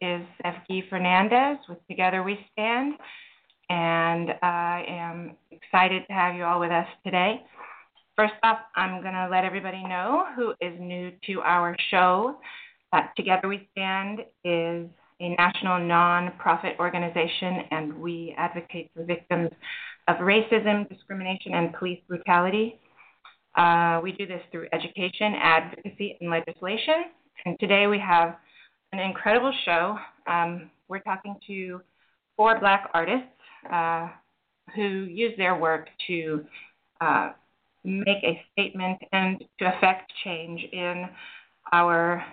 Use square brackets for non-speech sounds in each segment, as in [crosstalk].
is Evgie Fernandez with Together We Stand, and I am excited to have you all with us today. First off, I'm going to let everybody know who is new to our show that Together We Stand is a national nonprofit organization, and we advocate for victims of racism, discrimination, and police brutality. Uh, we do this through education, advocacy, and legislation. And today we have an incredible show. Um, we're talking to four black artists uh, who use their work to uh, make a statement and to affect change in our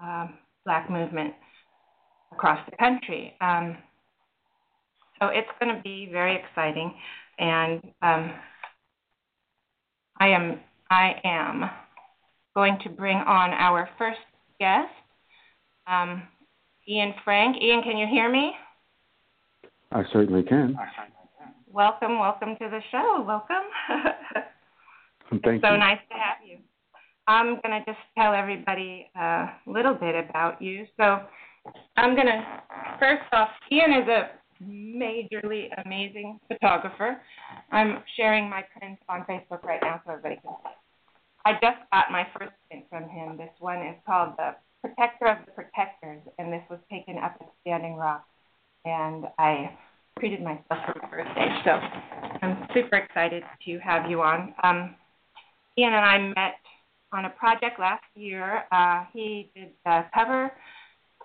um, black movement across the country. Um, so it's going to be very exciting, and um, I am I am going to bring on our first guest, um, Ian Frank. Ian, can you hear me? I certainly can. Welcome, welcome to the show. Welcome. [laughs] Thank you. so you. nice to have you. I'm going to just tell everybody a little bit about you. So, I'm going to, first off, Ian is a majorly amazing photographer. I'm sharing my prints on Facebook right now so everybody can see. I just got my first print from him. This one is called The Protector of the Protectors, and this was taken up at Standing Rock. And I treated myself for my birthday, so I'm super excited to have you on. Um, Ian and I met on a project last year. Uh, he did the cover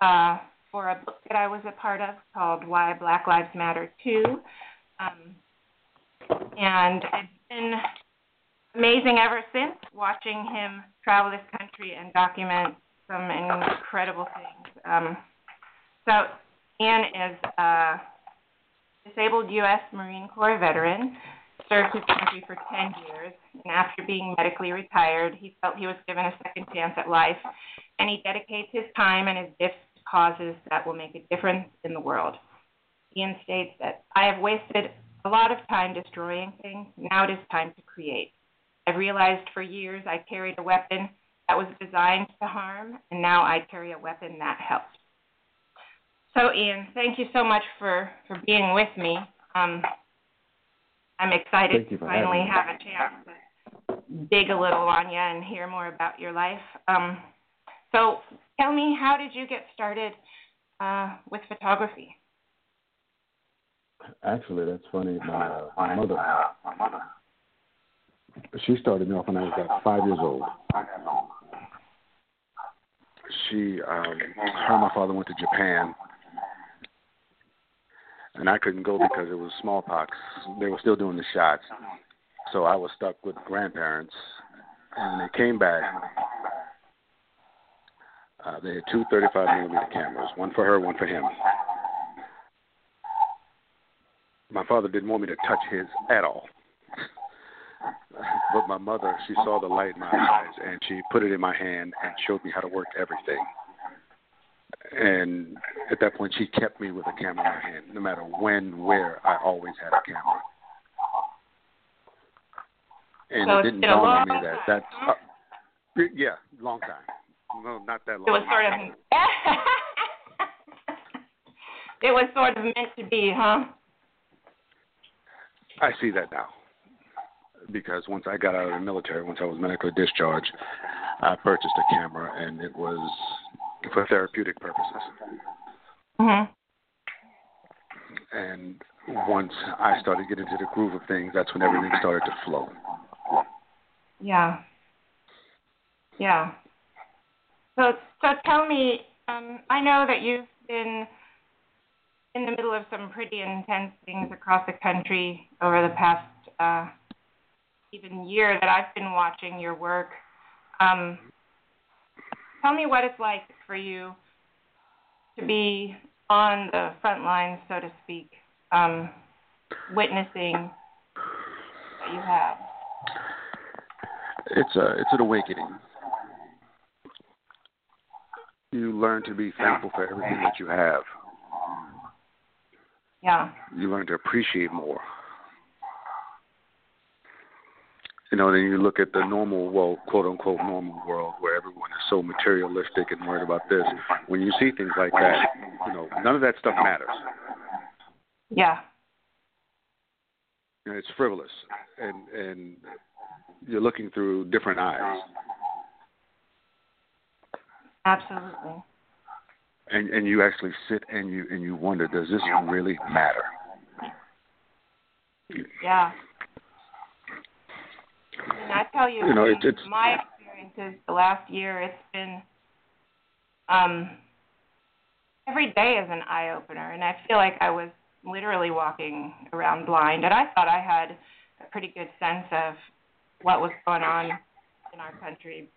uh, for a book that I was a part of called Why Black Lives Matter Too. Um, and it's been amazing ever since watching him travel this country and document some incredible things. Um, so, Ian is a disabled U.S. Marine Corps veteran, served his country for 10 years, and after being medically retired, he felt he was given a second chance at life, and he dedicates his time and his gifts to causes that will make a difference in the world. Ian states that I have wasted a lot of time destroying things. Now it is time to create. I've realized for years I carried a weapon that was designed to harm, and now I carry a weapon that helps. So, Ian, thank you so much for, for being with me. Um, I'm excited to finally have a chance to dig a little on you and hear more about your life. Um, so, tell me, how did you get started uh, with photography? Actually, that's funny. My, uh, my mother, she started me off when I was about five years old. She, um, her and my father went to Japan, and I couldn't go because it was smallpox. They were still doing the shots, so I was stuck with grandparents. And when they came back, uh, they had two 35 millimeter cameras, one for her, one for him. My father didn't want me to touch his at all. But my mother, she saw the light in my eyes and she put it in my hand and showed me how to work everything. And at that point, she kept me with a camera in my hand. No matter when, where, I always had a camera. And so it didn't dawn on me that that's, uh, yeah, long time. No, not that long. It was sort of. [laughs] [laughs] it was sort of meant to be, huh? I see that now. Because once I got out of the military, once I was medically discharged, I purchased a camera, and it was for therapeutic purposes. Mm-hmm. And once I started getting into the groove of things, that's when everything started to flow. Yeah. Yeah. So, so tell me, um, I know that you've been in the middle of some pretty intense things across the country over the past uh, even year that I've been watching your work. Um, tell me what it's like for you to be on the front lines, so to speak, um, witnessing what you have. It's a it's an awakening. You learn to be thankful for everything that you have. Yeah. You learn to appreciate more. You know, then you look at the normal, well, quote unquote, normal world where everyone is so materialistic and worried about this. When you see things like that, you know, none of that stuff matters. Yeah. You know, it's frivolous, and and you're looking through different eyes. Absolutely. And and you actually sit and you and you wonder, does this really matter? Yeah. And I tell you, you know, it, it's my experiences the last year. It's been um, every day is an eye opener, and I feel like I was literally walking around blind, and I thought I had a pretty good sense of what was going on in our country,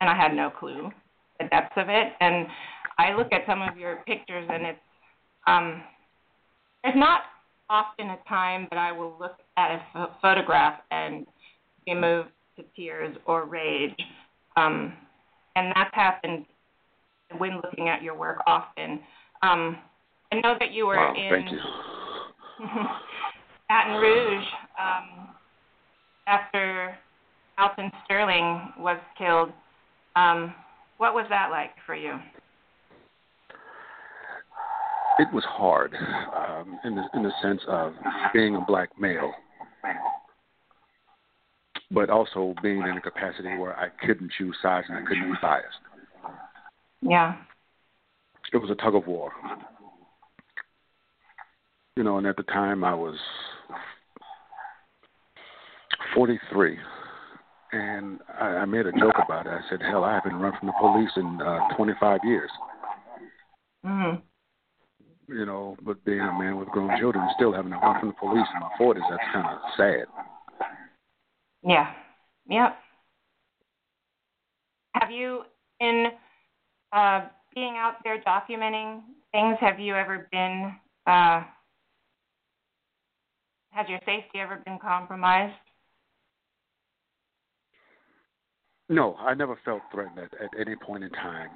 and I had no clue the depths of it. And I look at some of your pictures, and it's um, there's not often a time that I will look at a ph- photograph and be moved to tears or rage, um, and that's happened when looking at your work often. Um, I know that you were wow, in thank you. [laughs] Baton Rouge um, after Alton Sterling was killed. Um, what was that like for you? It was hard, um, in the in the sense of being a black male, but also being in a capacity where I couldn't choose sides and I couldn't be biased. Yeah. It was a tug of war. You know, and at the time I was 43, and I, I made a joke about it. I said, "Hell, I haven't run from the police in uh, 25 years." Mhm. You know, but being a man with grown children, still having to run from the police in my 40s, that's kind of sad. Yeah. Yep. Have you, in uh, being out there documenting things, have you ever been, uh, has your safety ever been compromised? No, I never felt threatened at, at any point in time.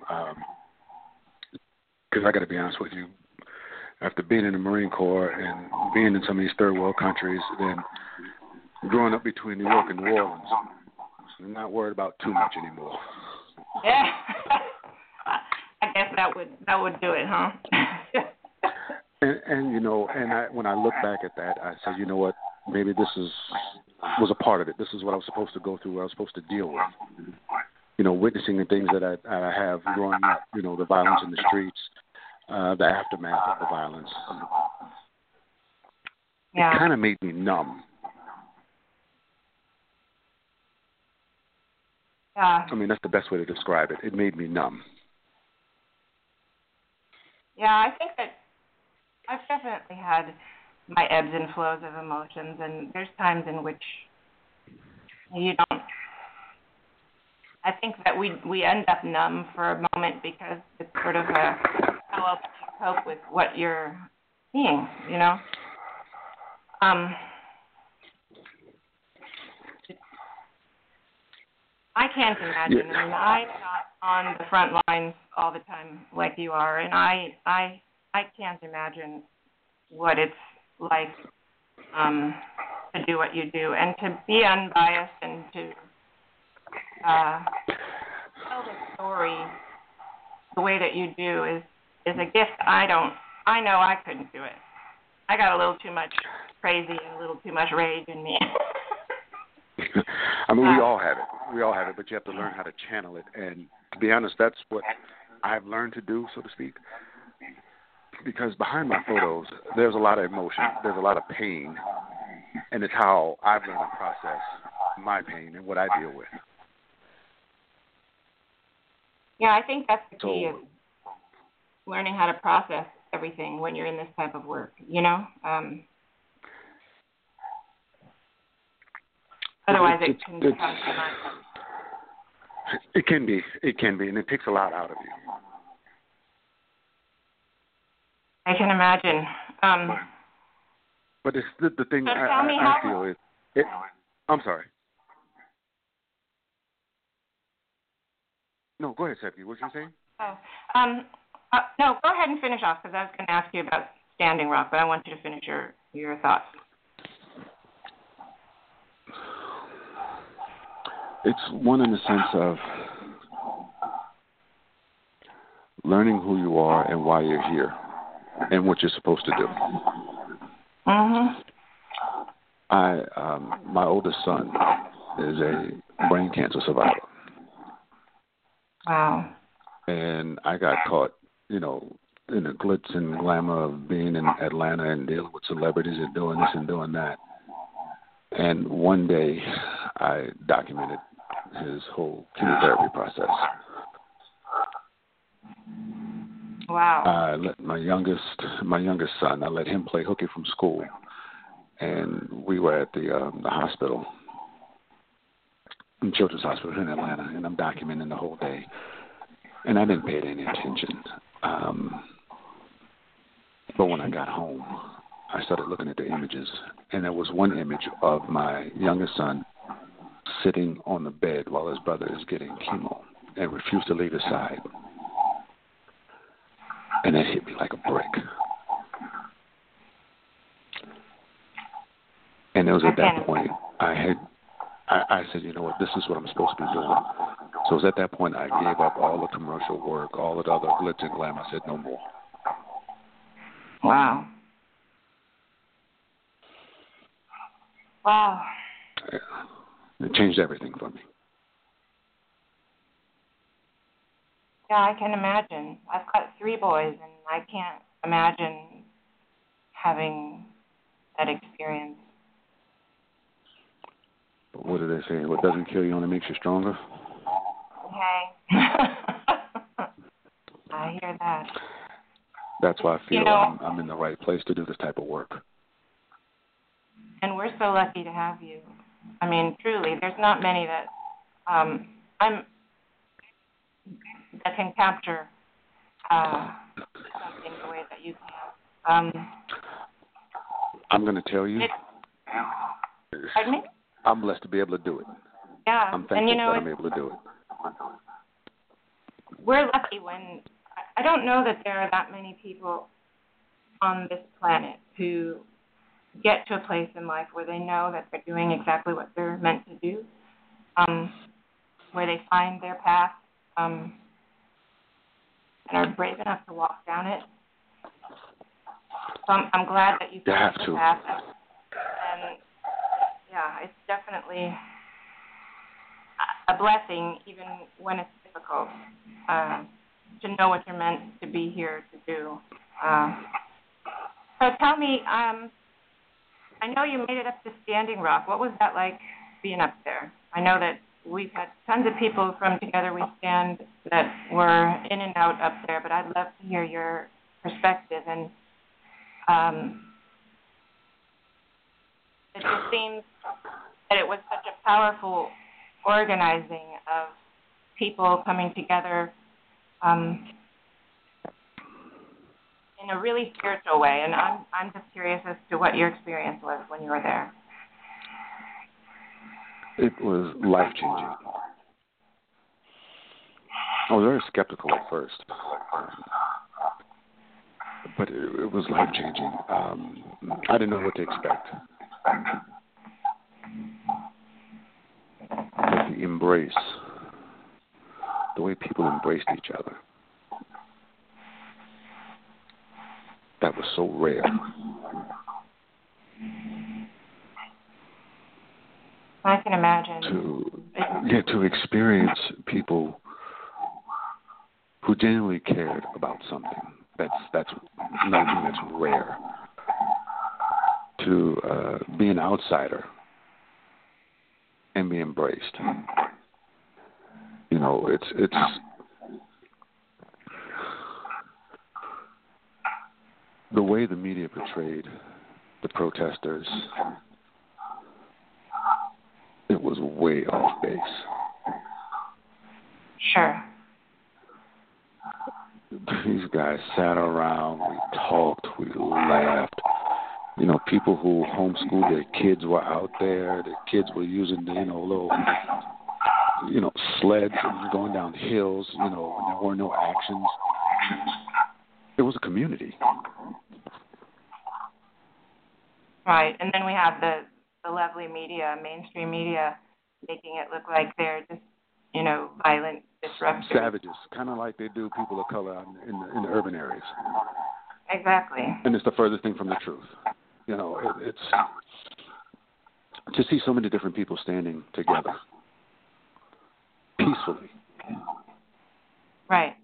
Because I got to be honest with you, after being in the Marine Corps and being in some of these third world countries, then growing up between New York and New Orleans, I'm not worried about too much anymore. Yeah. [laughs] I guess that would that would do it, huh? [laughs] And, and you know, and I, when I look back at that, I say, you know what? Maybe this is was a part of it. This is what I was supposed to go through. What I was supposed to deal with. You know, witnessing the things that I, I have growing up. You know, the violence in the streets, uh, the aftermath of the violence. yeah. It kind of made me numb. Yeah. I mean, that's the best way to describe it. It made me numb. Yeah, I think that I've definitely had my ebbs and flows of emotions, and there's times in which you don't. I think that we we end up numb for a moment because it's sort of a how else do you cope with what you're seeing, you know. Um, I can't imagine. I mean, I'm not on the front lines all the time like you are, and I I I can't imagine what it's like um, to do what you do and to be unbiased and to uh, tell the story the way that you do is is a gift. I don't. I know I couldn't do it. I got a little too much crazy and a little too much rage in me. [laughs] I mean, we Uh, all have it. We all have it, but you have to learn how to channel it. And to be honest, that's what I've learned to do, so to speak. Because behind my photos, there's a lot of emotion, there's a lot of pain, and it's how I've learned to process my pain and what I deal with. yeah, I think that's the So- key is learning how to process everything when you're in this type of work. You know. Um, Otherwise, it It's- can become too much. It can be, it can be, and it takes a lot out of you. I can imagine. Um, But it's the, the thing So I, I, I feel is, it, I'm sorry. No, go ahead, Seppi. What were you saying? oh, um, uh, no, go ahead and finish off because I was going to ask you about Standing Rock, but I want you to finish your your thoughts. It's one in the sense of learning who you are and why you're here and what you're supposed to do. Mhm. I um my oldest son is a brain cancer survivor. Wow. And I got caught, you know, in the glitz and glamour of being in Atlanta and dealing with celebrities and doing this and doing that. And one day I documented his whole chemotherapy process. Wow. I let my youngest my youngest son, I let him play hooky from school and we were at the um the hospital Children's Hospital in Atlanta and I'm documenting the whole day. And I didn't pay it any attention. Um but when I got home I started looking at the images and there was one image of my youngest son sitting on the bed while his brother is getting chemo and refused to leave his side. And that hit me like a brick. And it was at that point I had I, I said, you know what, this is what I'm supposed to be doing. So it was at that point I gave up all the commercial work, all the other glitz and glam. I said, no more. Wow. Wow. It changed everything for me. Yeah, I can imagine. I've got three boys, and I can't imagine having that experience. But what do they say? What doesn't kill you only makes you stronger. Okay. [laughs] I hear that. That's why I feel You know- I'm, I'm in the right place to do this type of work. And we're so lucky to have you. I mean, truly, there's not many that um, I'm that can capture uh, something the way that you can. Um, I'm going to tell you, it, pardon me? I'm blessed to be able to do it. Yeah, I'm thankful and you know, that I'm able to do it. we're lucky when I- I don't know that there are that many people on this planet who get to a place in life where they know that they're doing exactly what they're meant to do, um, where they find their path, um, and are brave enough to walk down it. So I'm, I'm glad that you You found have the to. path, and yeah, it's definitely a- a blessing, even when it's difficult, uh, to know what you're meant to be here to do. Uh, so tell me, um, I know you made it up to Standing Rock. What was that like being up there? I know that we've had tons of people from Together We Stand that were in and out up there, but I'd love to hear your perspective. And um, it just seems that it was such a powerful organizing of people coming together um, in a really spiritual way. And I'm I'm just curious as to what your experience was when you were there. It was life changing. I was very skeptical at first, but it, it was life changing. Um, I didn't know what to expect. But the embrace, the way people embraced each other, that was so rare. I can imagine. to yeah to experience people who genuinely cared about something that's that's nothing that's rare to uh, be an outsider and be embraced you know it's it's the way the media portrayed the protesters it was way off base. Sure. These guys sat around, we talked, we laughed. You know, people who homeschooled their kids were out there. Their kids were using, the, you know, little, you know, sleds and going down hills. You know, when there were no actions. It was a community. Right. And then we have the the lovely media, mainstream media, making it look like they're just, you know, violent disruptors. Savages, kind of like they do people of color in the, in the urban areas. Exactly. And it's the furthest thing from the truth. You know, it, it's to see so many different people standing together peacefully. Right.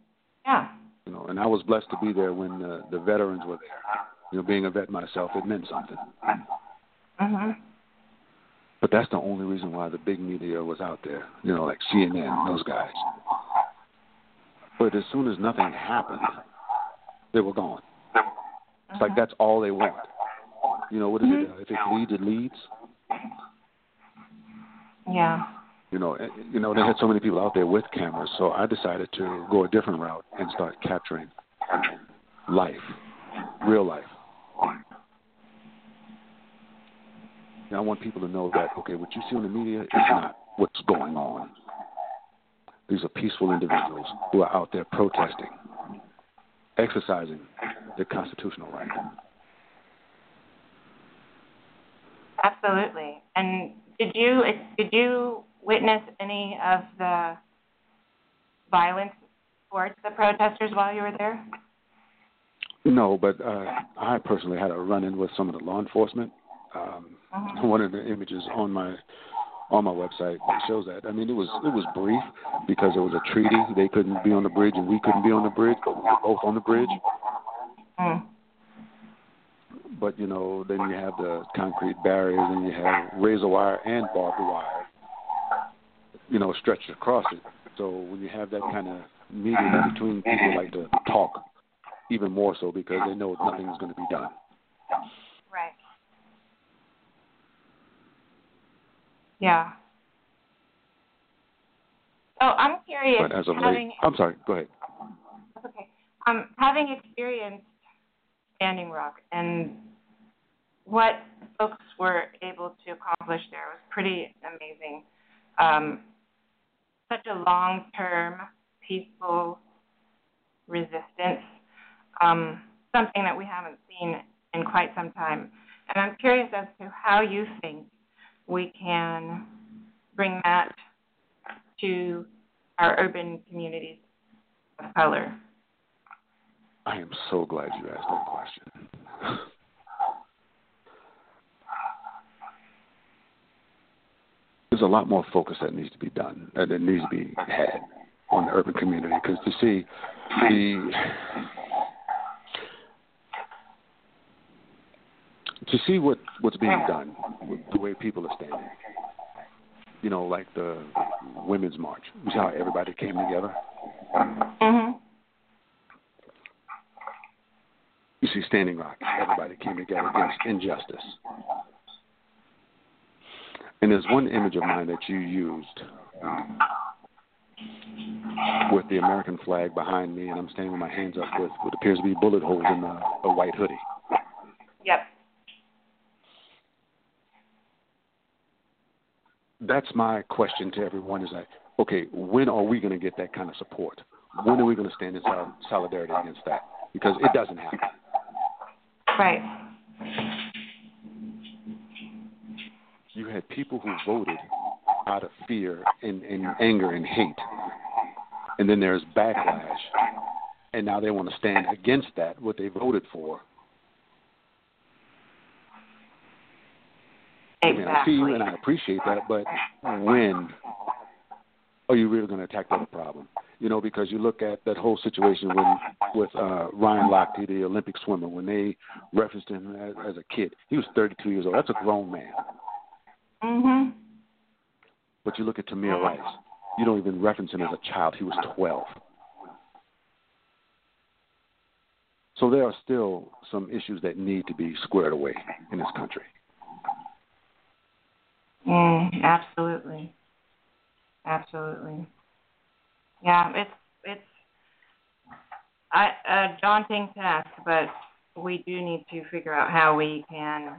Yeah. You know, and I was blessed to be there when the, the veterans were there. You know, being a vet myself, it meant something. Mhm. But that's the only reason why the big media was out there. You know, like CNN, those guys. But as soon as nothing happened, they were gone. It's like Mhm. that's all they want. You know, what is it? Mhm. Uh, if it leads, it leads. Yeah. You know, eh, you know, they had so many people out there with cameras, so I decided to go a different route and start capturing life, real life. And I want people to know that okay, what you see on the media is not what's going on. These are peaceful individuals who are out there protesting, exercising their constitutional right. Absolutely. And did you did you witness any of the violence towards the protesters while you were there? No, but uh, I personally had a run-in with some of the law enforcement. Um, Mhm. One of the images on my on my website shows that. I mean, it was it was brief because it was a treaty. They couldn't be on the bridge and we couldn't be on the bridge, but we were both on the bridge. Mm. But you know, then you have the concrete barriers, and you have razor wire and barbed wire. You know, stretched across it. So when you have that kind of meeting between, people like to talk even more so because they know nothing's going to be done. Right. Yeah. So I'm curious. But as of having, late, I'm sorry. Go ahead. That's okay. Um, having experienced Standing Rock and what folks were able to accomplish there was pretty amazing. Um, such a long-term, peaceful resistance, um, something that we haven't seen in quite some time. And I'm curious as to how you think we can bring that to our urban communities of color. I am so glad you asked that question. [laughs] There's a lot more focus that needs to be done, uh, that needs to be had on the urban community. Because you see, the to see what what's being done, the way people are standing. You know, like the women's march. You see how everybody came together. Mm-hmm. You see, Standing Rock, everybody came together against injustice. And there's one image of mine that you used um, with the American flag behind me, and I'm standing with my hands up with what appears to be bullet holes in a, a white hoodie. Yep. That's my question to everyone: is like, okay, when are we going to get that kind of support? When are we going to stand in solidarity against that? Because it doesn't happen. Right. You had people who voted out of fear and, and anger and hate, and then there's backlash, and now they want to stand against that what they voted for. I mean, I see you and I appreciate that, but when are you really going to attack that problem? You know, because you look at that whole situation when with uh, Ryan Lochte, the Olympic swimmer, when they referenced him as, as a kid. He was 32 years old. That's a grown man. Mhm. But you look at Tamir Rice. You don't even reference him as a child. He was 12. So there are still some issues that need to be squared away in this country. Mm, absolutely. Absolutely. Yeah, it's it's a, a daunting task, but we do need to figure out how we can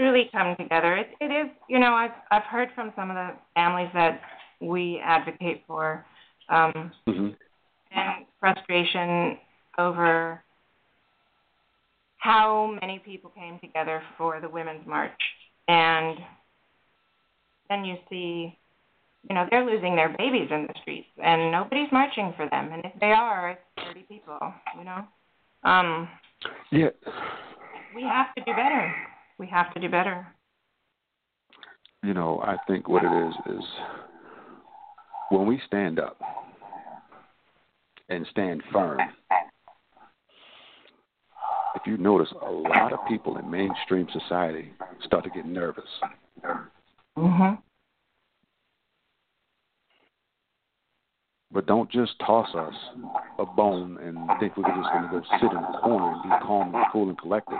truly come together. It, it is, you know, I've I've heard from some of the families that we advocate for, um, hmm and frustration over how many people came together for the Women's March and then you see, you know, they're losing their babies in the streets, and nobody's marching for them. And if they are, it's 30 people. You know. Um. Yeah. We have to do better. We have to do better. You know, I think what it is is when we stand up and stand firm. If you notice, a lot of people in mainstream society start to get nervous. Mhm. But don't just toss us a bone and think we're just going to go sit in the corner and be calm and cool and collected.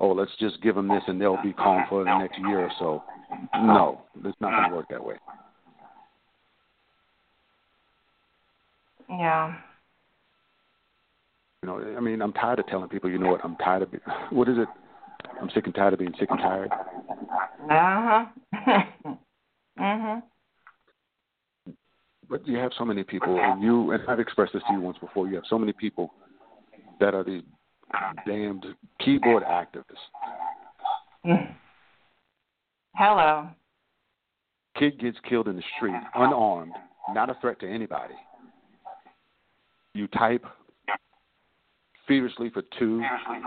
Oh, let's just give them this and they'll be calm for the next year or so. No, it's not going to work that way. Yeah. You know, I mean, I'm tired of telling people, you know what, I'm tired of, [laughs] what is it? I'm sick and tired of being sick and tired. Uh huh. [laughs] mhm. But you have so many people, and you, and I've expressed this to you once before. You have so many people that are these damned keyboard activists. [laughs] Mm. Hello. Kid gets killed in the street, unarmed, not a threat to anybody. You type feverishly for two,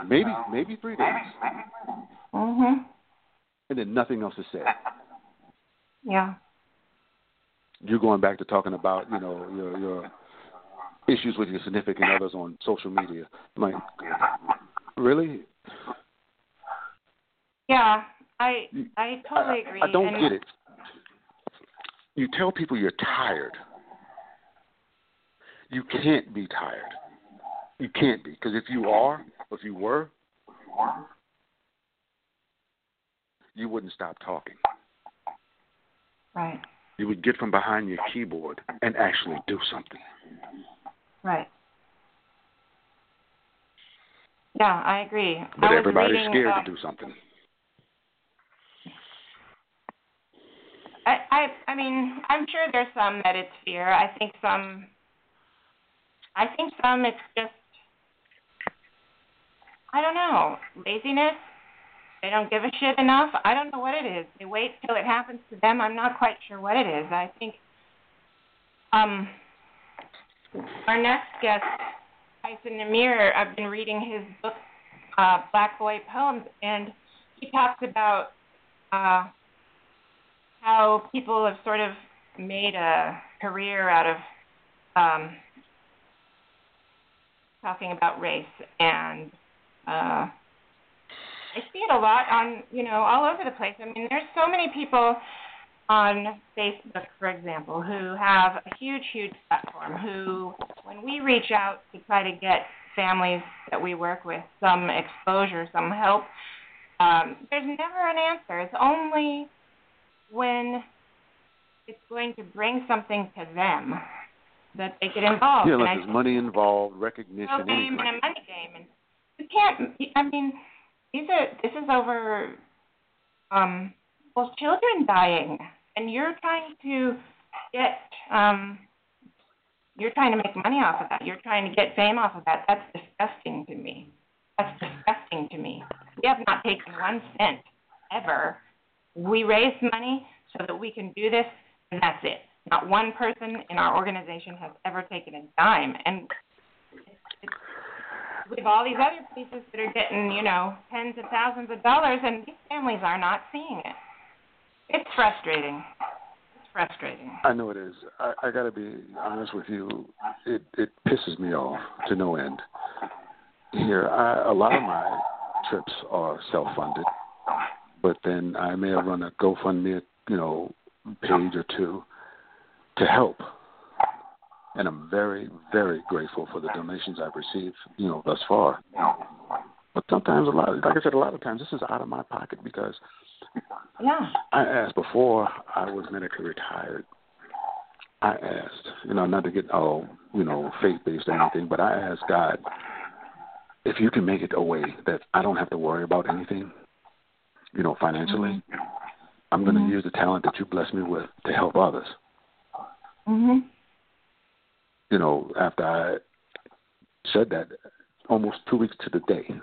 maybe maybe three days, Mhm. and then nothing else is said. Yeah. You're going back to talking about you know your your issues with your significant others on social media. I'm like, really? Yeah. I I totally agree. I, I don't and get it. You tell people you're tired. You can't be tired. You can't be because if you are, if you were, you wouldn't stop talking. Right. You would get from behind your keyboard and actually do something. Right. Yeah, I agree. But I everybody's reading, scared uh, to do something. I, I I mean, I'm sure there's some that it's fear. I think some I think some it's just I don't know, laziness. They don't give a shit enough. I don't know what it is. They wait till it happens to them. I'm not quite sure what it is. I think um our next guest, Tyson Amir, I've been reading his book, uh, Black Boy Poems, and he talks about uh, how people have sort of made a career out of um, talking about race, and uh, I see it a lot on, you know, all over the place. I mean, there's so many people on Facebook, for example, who have a huge, huge platform, who, when we reach out to try to get families that we work with some exposure, some help, um, there's never an answer. It's only when it's going to bring something to them that they get involved. Yeah, and like I there's money involved, recognition, no game anything. and a money game, and you can't. I mean, these are this is over. Um, well, children dying, and you're trying to get. Um, you're trying to make money off of that. You're trying to get fame off of that. That's disgusting to me. That's disgusting to me. We have not taken one cent ever. We raise money so that we can do this, and that's it. Not one person in our organization has ever taken a dime. And we have all these other places that are getting, you know, tens of thousands of dollars, and these families are not seeing it. It's frustrating. It's frustrating. I know it is. I, I got to be honest with you. It it pisses me off to no end. Here, I, a lot of my trips are self-funded, but then I may have run a GoFundMe, you know, page or two to help. And I'm very, very grateful for the donations I've received, you know, thus far. But sometimes, a lot, like I said, a lot of times this is out of my pocket because Yeah. I asked before I was medically retired. I asked, you know, not to get all, you know, faith based or anything, but I asked God if you can make it a way that I don't have to worry about anything, you know, financially. I'm going to Mhm. use the talent that you blessed me with to help others. Mhm. You know, after I said that, almost two weeks to the day,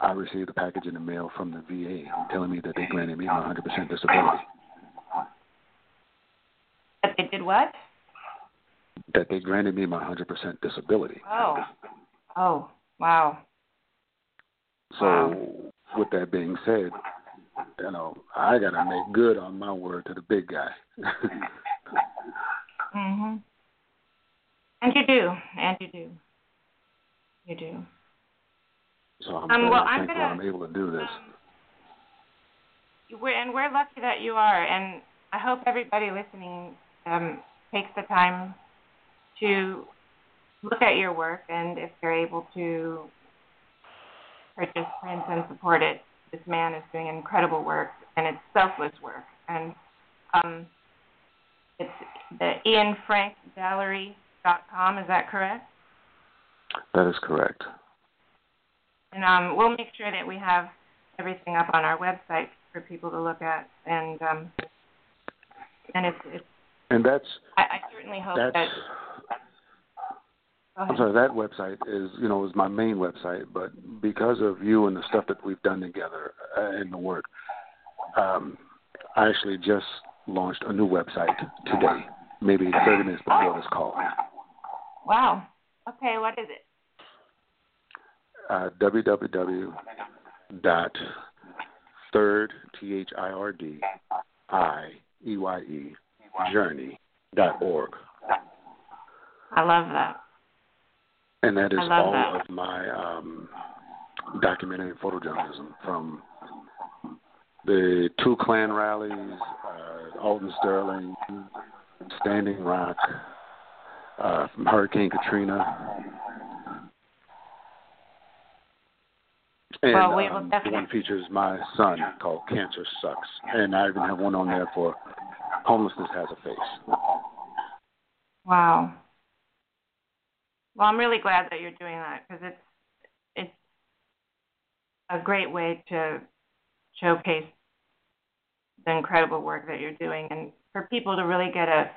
I received a package in the mail from the VA telling me that they granted me 100% disability. That they did what? That they granted me my 100% disability. Oh. Oh, wow. So, wow. with that being said, you know, I got to make good on my word to the big guy. mhm. And you do, and you do. You do. So I'm um, well, I'm gonna, I'm able to do this. Um, we're, and we're lucky that you are, and I hope everybody listening um, takes the time to look at your work, and if they're able to purchase prints and support it, this man is doing incredible work, and it's selfless work. And um, it's the ianfrankgallery.com. Is that correct? That is correct. And um, we'll make sure that we have everything up on our website for people to look at. And um, and it's, it's and that's I, I certainly hope that. I'm sorry, that website is you know is my main website, but because of you and the stuff that we've done together uh, in the work, um, I actually just launched a new website today, maybe 30 minutes before this call. Wow. Okay, what is it? Uh, www dot third t h i r d i e y e journey dot org. I love that. And that is all that. of my um, documentary photojournalism from the two Klan rallies, uh, Alton Sterling, Standing Rock, uh, from Hurricane Katrina, And well, we um, definitely... the one features my son called Cancer Sucks. And I even have one on there for Homelessness Has a Face. Wow. Well, I'm really glad that you're doing that because it's it's a great way to showcase the incredible work that you're doing and for people to really get a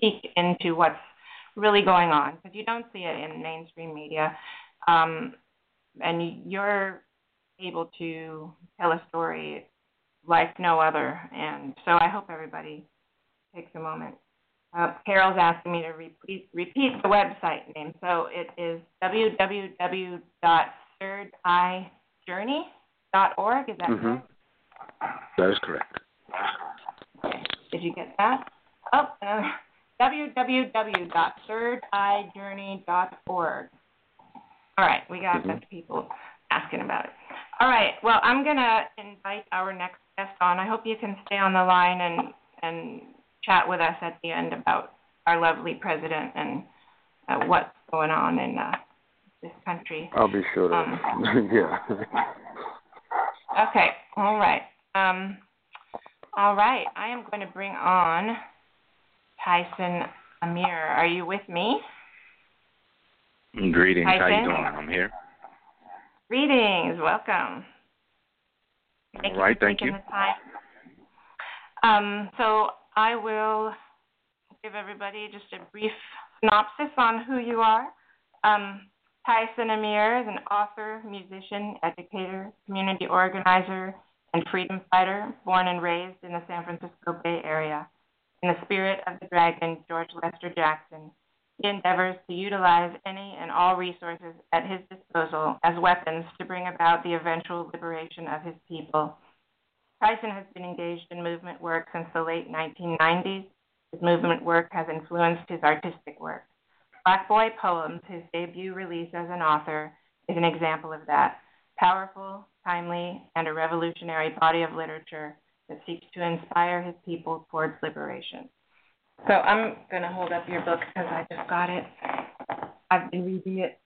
peek into what's really going on because you don't see it in mainstream media. Um, and you're able to tell a story like no other. And so I hope everybody takes a moment. Uh, Carol's asking me to repeat, repeat the website name. So it is www.thirdeyejourney.org. Is that mm-hmm. correct? That is correct. Did you get that? Oh, uh, www.thirdeyejourney.org. All right, we got mm-hmm. people asking about it. All right. Well, I'm going to invite our next guest on. I hope you can stay on the line and and chat with us at the end about our lovely president and uh, what's going on in uh, this country. I'll be sure to. Um, [laughs] yeah. okay. All right. Um, all right. I am going to bring on Tyson Amir. Are you with me? Greetings. Tyson? How you doing? I'm here. Greetings, welcome. Thank All right, you thank you. Um, so I will give everybody just a brief synopsis on who you are. Um, Tyson Amir is an author, musician, educator, community organizer, and freedom fighter, born and raised in the San Francisco Bay Area. In the spirit of the dragon, George Lester Jackson, he endeavors to utilize any and all resources at his disposal as weapons to bring about the eventual liberation of his people. Tyson has been engaged in movement work since the late 1990s. His movement work has influenced his artistic work. Black Boy Poems, his debut release as an author, is an example of that. Powerful, timely, and a revolutionary body of literature that seeks to inspire his people towards liberation. So I'm going to hold up your book because I just got it. I've been reading it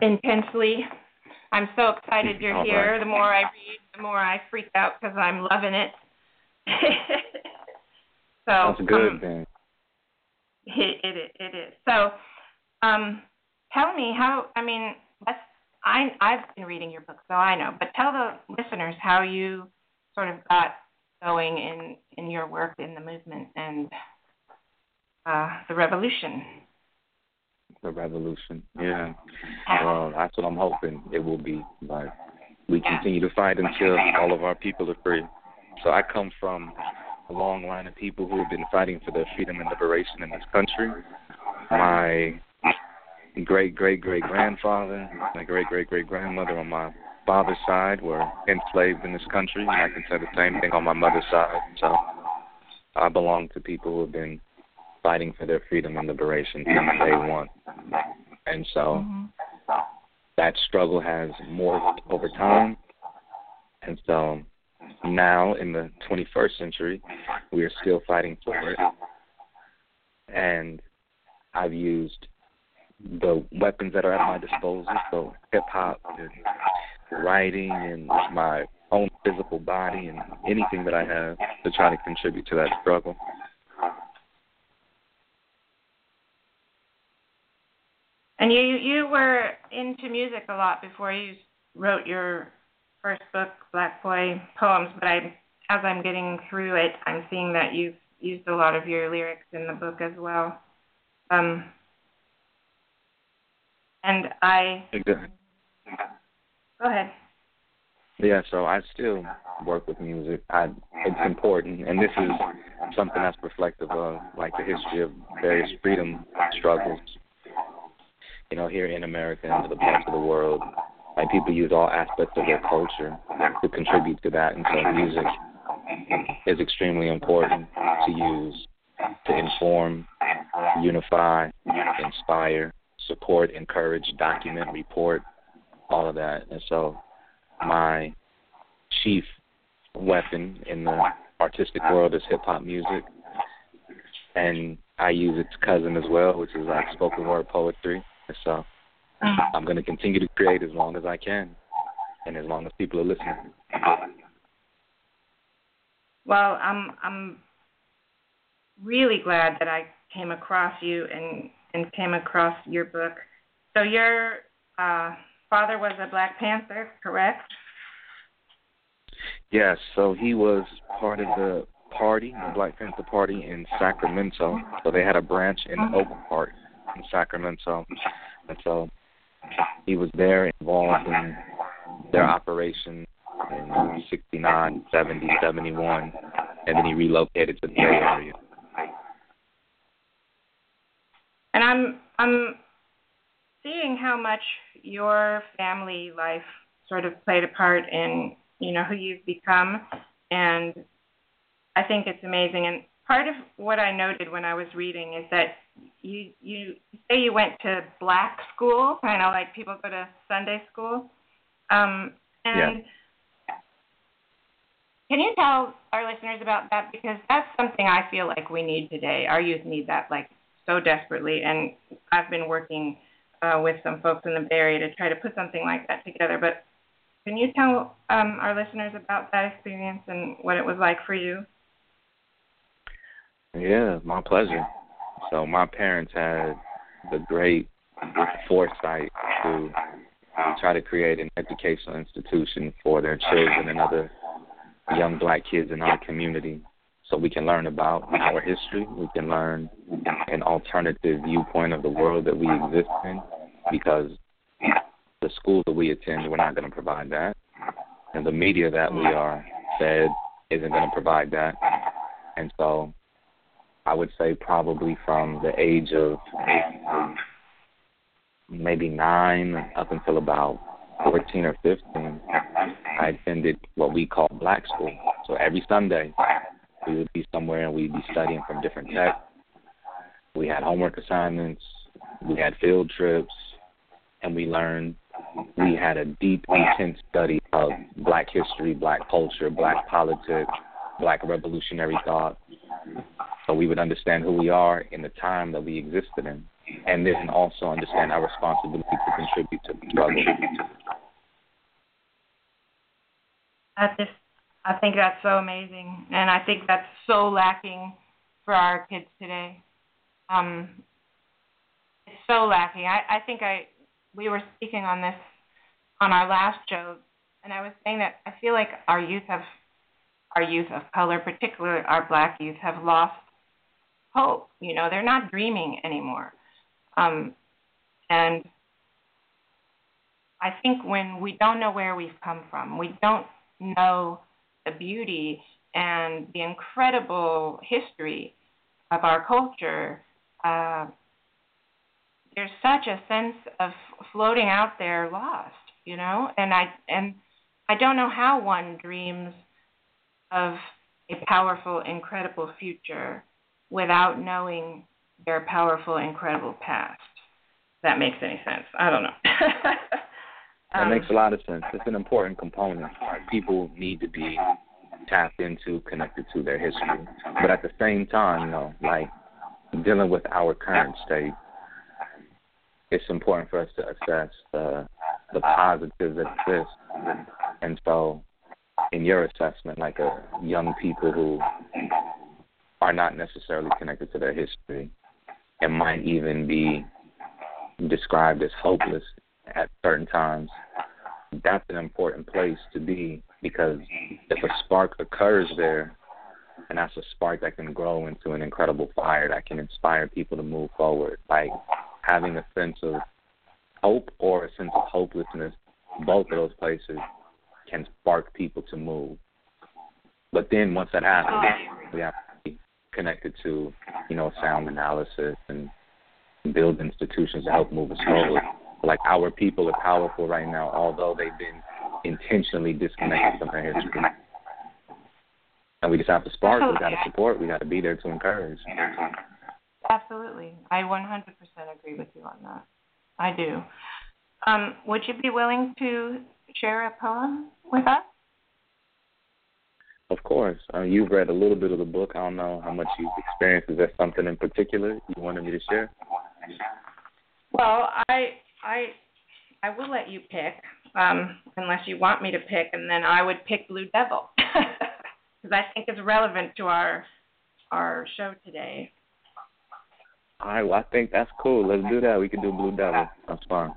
intensely. I'm so excited you're All here. right. The more I read, the more I freak out because I'm loving it. [laughs] so That's good, um, man. It, it it is. So, um, tell me how. I mean, let's. I I've been reading your book, so I know. But tell the listeners how you sort of got going in in your work in the movement and uh, the revolution. The revolution, yeah. Well, that's what I'm hoping it will be. But we continue to fight until all of our people are free. So I come from a long line of people who have been fighting for their freedom and liberation in this country. My great great great grandfather, my great great great grandmother on my father's side were enslaved in this country, and I can say the same thing on my mother's side. So I belong to people who have been fighting for their freedom and liberation since day one. And so mm-hmm. that struggle has morphed over time. And so now in the 21st century, we are still fighting for it. And I've used the weapons that are at my disposal, so hip hop and writing and my own physical body and anything that I have to try to contribute to that struggle. And you you were into music a lot before you wrote your first book, Black Boy Poems. But I, as I'm getting through it, I'm seeing that you've used a lot of your lyrics in the book as well. Um, and I. Exactly. Go ahead. Yeah, so I still work with music. I it's important, and this is something that's reflective of like the history of various freedom struggles. You know, here in America and other parts of the world, like people use all aspects of their culture to contribute to that, and so music is extremely important to use to inform, unify, inspire, support, encourage, document, report, all of that. And so my chief weapon in the artistic world is hip hop music. And I use its cousin as well, which is like spoken word poetry. So I'm going to continue to create as long as I can and as long as people are listening. Well, I'm I'm really glad that I came across you and and came across your book. So your uh, father was a Black Panther, correct? Yes. So he was part of the party, the Black Panther Party in Sacramento. So they had a branch in mm-hmm. Oak Park in Sacramento, and so he was there involved in their operation in 69, 70, 71, and then he relocated to the Bay Area. And I'm I'm seeing how much your family life sort of played a part in you know who you've become, and I think it's amazing. And part of what I noted when I was reading is that you you say you went to black school, kind of like people go to Sunday school, um, and. Yeah. Can you tell our listeners about that? Because that's something I feel like we need today. Our youth need that like so desperately, and I've been working uh, with some folks in the Bay Area to try to put something like that together. But can you tell um, our listeners about that experience and what it was like for you? Yeah, my pleasure. So my parents had the great foresight to try to create an educational institution for their children and other young black kids in our community so we can learn about our history. We can learn an alternative viewpoint of the world that we exist in because the schools that we attend, we're not going to provide that. And the media that we are fed isn't going to provide that. And so I would say probably from the age of maybe nine up until about 14 or 15, I attended what we call black school. So every Sunday, we would be somewhere and we'd be studying from different texts. We had homework assignments, we had field trips, and we learned we had a deep, intense study of black history, black culture, black politics, black revolutionary thought. So we would understand who we are in the time that we existed in, and then also understand our responsibility to contribute to the struggle. At this I think that's so amazing, and I think that's so lacking for our kids today. Um, it's so lacking. I, I think I we were speaking on this on our last show, and I was saying that I feel like our youth have our youth of color, particularly our black youth, have lost hope. You know, they're not dreaming anymore. Um, and I think when we don't know where we've come from, we don't know the beauty and the incredible history of our culture, uh, there's such a sense of floating out there lost, you know. And I and I don't know how one dreams of a powerful, incredible future without knowing their powerful, incredible past. If that makes any sense. I don't know. [laughs] that um, makes a lot of sense. It's an important component. People need to be tapped into, connected to their history. But at the same time, you know, like dealing with our current state, it's important for us to assess the the positives that exist. And so, in your assessment, like a young people who are not necessarily connected to their history and might even be described as hopeless at certain times, that's an important place to be because if a spark occurs there, and that's a spark that can grow into an incredible fire that can inspire people to move forward. Like having a sense of hope or a sense of hopelessness, both of those places can spark people to move. But then once that happens, we have to be connected to, you know, sound analysis and build institutions to help move us forward. Like our people are powerful right now, although they've been intentionally disconnected from their history. And we just have to spark. We got to support. We got to be there to encourage. Absolutely, I 100% agree with you on that. I do. Um, would you be willing to share a poem with us? Of course. Uh, you've read a little bit of the book. I don't know how much you've experienced. Is there something in particular you wanted me to share? Well, I I I will let you pick, um, unless you want me to pick, and then I would pick Blue Devil [laughs] because I think it's relevant to our our show today. All right, well, I think that's cool. Let's do that. We can do Blue Devil. That's fine.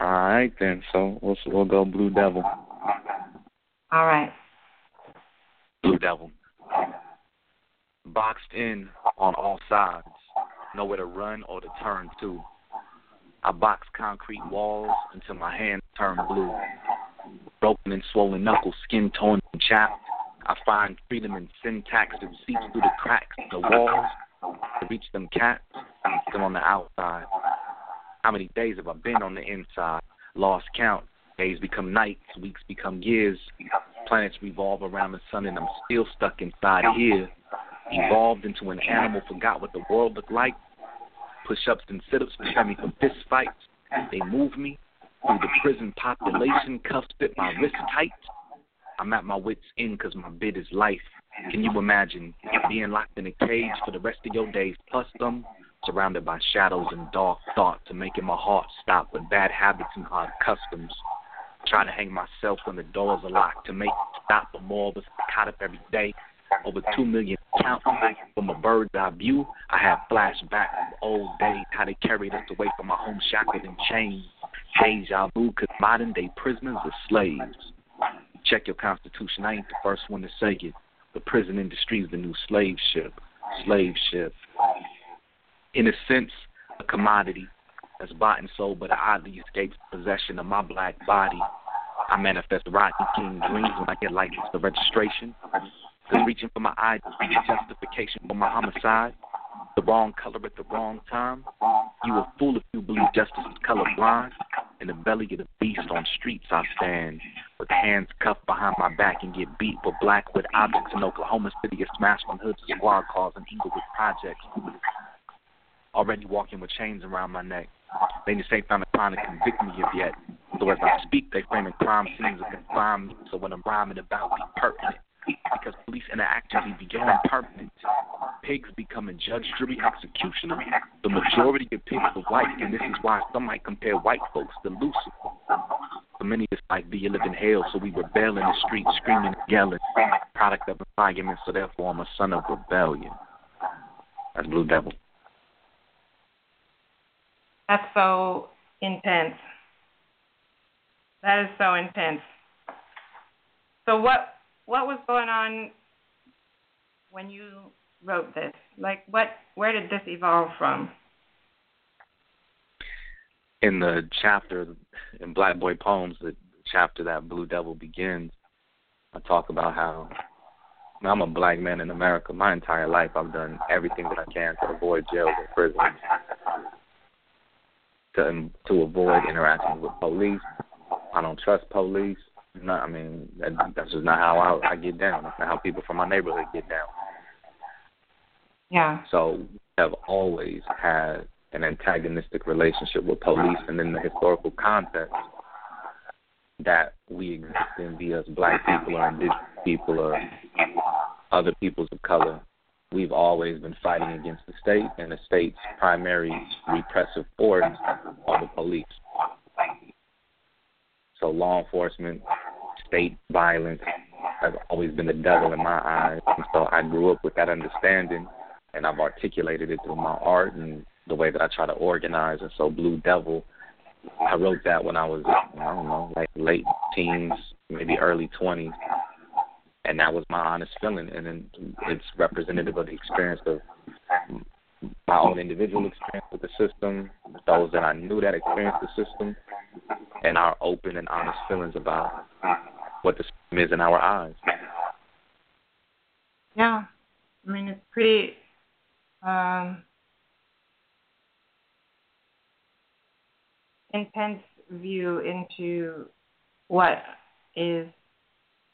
All right, then. So we'll we'll go Blue Devil. All right. Blue Devil. Boxed in on all sides, nowhere to run or to turn to. I box concrete walls until my hands turn blue. Broken and swollen knuckles, skin torn and chapped. I find freedom in syntax that seeps through the cracks of the walls to reach them cats still on the outside. How many days have I been on the inside? Lost count. Days become nights, weeks become years. Planets revolve around the sun, and I'm still stuck inside here. Evolved into an animal, forgot what the world looked like. Push ups and sit ups prepare me for fist fights. They move me through the prison population, cuffs fit my wrist tight. I'm at my wits' end because my bid is life. Can you imagine being locked in a cage for the rest of your days, plus them, surrounded by shadows and dark thoughts, and making my heart stop with bad habits and odd customs? Trying to hang myself when the doors are locked to make stop, but more of us caught up every day. Over two million counting from a bird's eye view. I have flashbacks of old days, how they carried us away from our home shackled in chains. Deja vu, cause modern day prisoners are slaves. Check your constitution, I ain't the first one to say it. The prison industry is the new slave ship. Slave ship. In a sense, a commodity that's bought and sold, but I oddly escapes possession of my black body. I manifest Rodney King dreams when I get licensed for registration. Cause reaching for my ID justification for my homicide. The wrong color at the wrong time. You a fool if you believe justice is colorblind. In the belly of the beast on streets I stand, with hands cuffed behind my back and get beat for black with objects in Oklahoma City are smashed from hoods squad cars and Inglewood projects. Already walking with chains around my neck. They just ain't found a crime to convict me of yet. So as I speak, they framing crime scenes to confine me. So when I'm rhyming about be pertinent because police interaction be beyond permanent. Pigs becoming judge, jury, executioner. The majority of pigs are white, and this is why some might compare white folks to Lucifer. For many, it's like be live in hell, so we rebel in the streets, screaming and yelling. Product of environment, so therefore I'm a son of rebellion. That's Blue Devil. That's so intense. That is so intense. So what what was going on when you wrote this? Like, what? Where did this evolve from? In the chapter in Black Boy Poems, the chapter that Blue Devil begins, I talk about how I'm a black man in America. My entire life, I've done everything that I can to avoid jails and prisons, to to avoid interacting with police. I don't trust police. Not, I mean, that, that's just not how I, I get down. That's not how people from my neighborhood get down. Yeah. So we have always had an antagonistic relationship with police, and in the historical context that we exist in, be us black people or indigenous people or other peoples of color, we've always been fighting against the state, and the state's primary repressive force are the police. So law enforcement, state violence has always been the devil in my eyes. And so I grew up with that understanding and I've articulated it through my art and the way that I try to organize. And so Blue Devil, I wrote that when I was, I don't know, like late teens, maybe early 20s. And that was my honest feeling. And then it's representative of the experience of my own individual experience with the system, those that I knew that experienced the system, and our open and honest feelings about what the system is in our eyes. Yeah, I mean it's pretty. Um, intense view into what is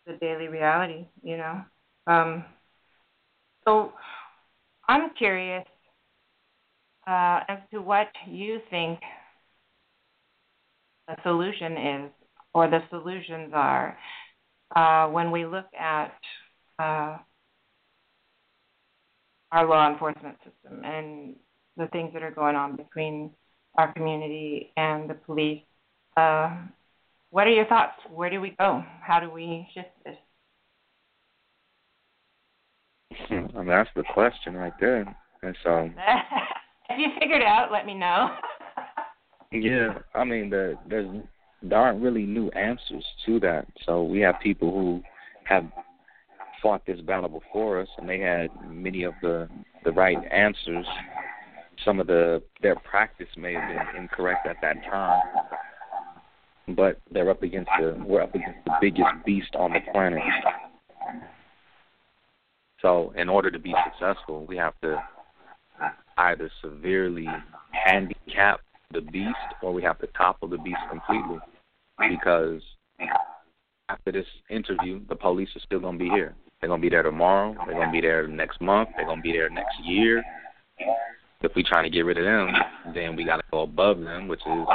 the daily reality, you know. Um, so I'm curious uh, as to what you think the solution is or the solutions are uh, when we look at uh, our law enforcement system and the things that are going on between our community and the police. Uh, what are your thoughts? Where do we go? How do we shift this? I mean, that's the question right there. And so, if you figured it out, let me know. [laughs] yeah, I mean, the, there's there aren't really new answers to that. So we have people who have fought this battle before us, and they had many of the the right answers. Some of the their practice may have been incorrect at that time, but they're up against the we're up against the biggest beast on the planet. So in order to be successful, we have to either severely handicap the beast or we have to topple the beast completely because after this interview, the police are still going to be here. They're going to be there tomorrow. They're going to be there next month. They're going to be there next year. If we're trying to get rid of them, then we got to go above them, which is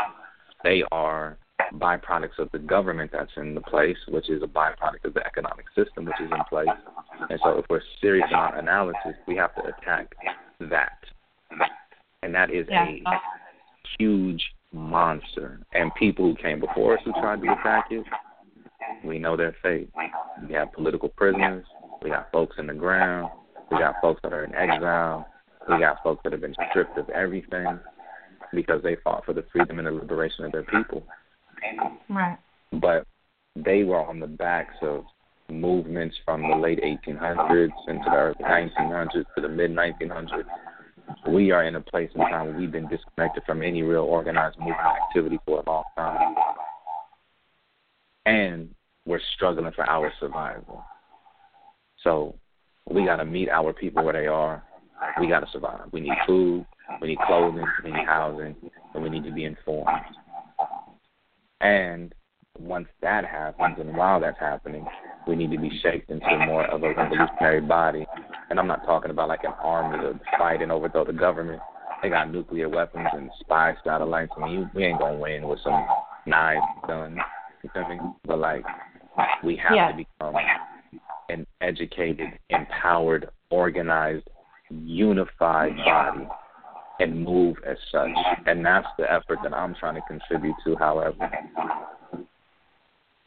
they are byproducts of the government that's in the place, which is a byproduct of the economic system which is in place. And so if we're serious about analysis, we have to attack that. And that is yeah. a huge monster. And people who came before us who tried to attack it, we know their fate. We have political prisoners. We got folks in the ground. We got folks that are in exile. We got folks that have been stripped of everything because they fought for the freedom and the liberation of their people. Right. But they were on the backs of movements from the late 1800s into the early 1900s to the mid 1900s we are in a place in time where we've been disconnected from any real organized movement activity for a long time. And we're struggling for our survival. So we got to meet our people where they are. We got to survive. We need food, we need clothing, we need housing, and we need to be informed. And once that happens, and while that's happening, we need to be shaped into more of a revolutionary body. And I'm not talking about like an army to fight and overthrow the government. They got nuclear weapons and spy satellites. I mean, we ain't gonna win with some knives guns. You feel me? But like, we have yeah. to become an educated, empowered, organized, unified body and move as such. And that's the effort that I'm trying to contribute to, however.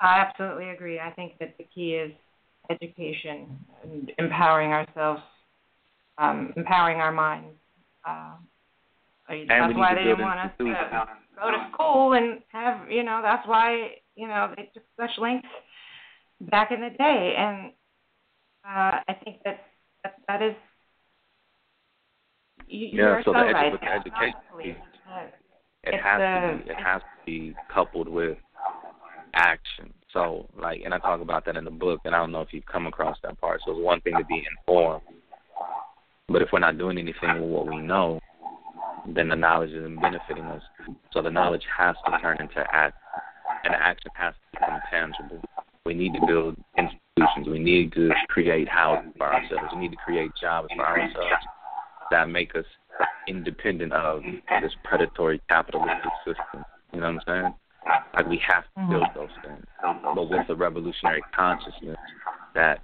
I absolutely agree. I think that the key is education and empowering ourselves, um, empowering our minds. Uh, that's why they didn't want us to go to school and have, you know, that's why, you know, they took such lengths back in the day. And uh, I think that, that that is you're yeah, so, so the, right. the education. Uh, it It's has to be it has to be coupled with action. So like and I talk about that in the book and I don't know if you've come across that part. So it's one thing to be informed. But if we're not doing anything with what we know, then the knowledge isn't benefiting us. So the knowledge has to turn into act and the action has to become tangible. We need to build institutions. We need to create housing for ourselves. We need to create jobs for ourselves that make us independent of this predatory capitalistic system. You know what I'm saying? Like we have to build mm-hmm. those things, but with a revolutionary consciousness that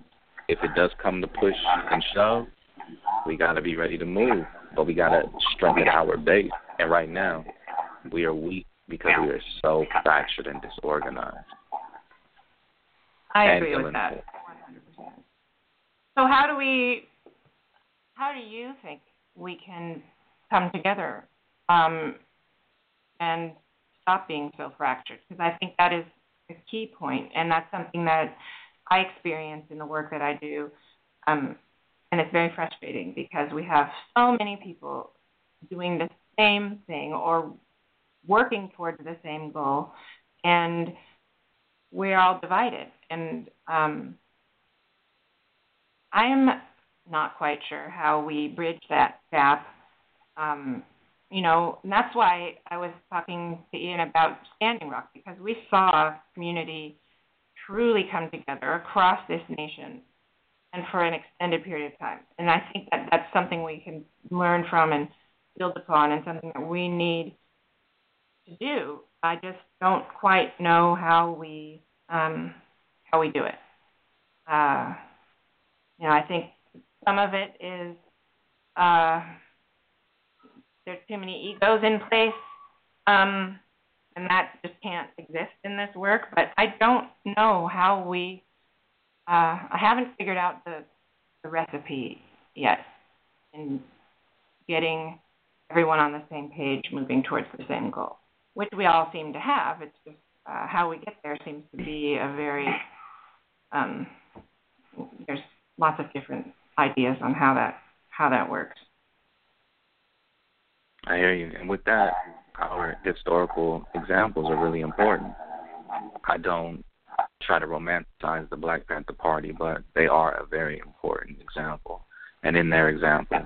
if it does come to push and shove, we got to be ready to move, but we got to strengthen our base. And right now, we are weak because we are so fractured and disorganized. I agree with that. 100%. So how do we, how do you think we can come together um, and stop being so fractured? Because I think that is a key point, and that's something that I experience in the work that I do. Um, and it's very frustrating because we have so many people doing the same thing or working towards the same goal, and we're all divided. And um, I'm not quite sure how we bridge that gap. Um, you know, and that's why I was talking to Ian about Standing Rock because we saw community truly come together across this nation and for an extended period of time. And I think that that's something we can learn from and build upon and something that we need to do. I just don't quite know how we um, how we do it. Uh, you know, I think some of it is uh, there's too many egos in place, um, and that just can't exist in this work. But I don't know how we. Uh, I haven't figured out the the recipe yet in getting everyone on the same page, moving towards the same goal, which we all seem to have. It's just uh, how we get there seems to be a very um, there's lots of different ideas on how that how that works. I hear you. And with that, our historical examples are really important. I don't try to romanticize the Black Panther Party, but they are a very important example. And in their example,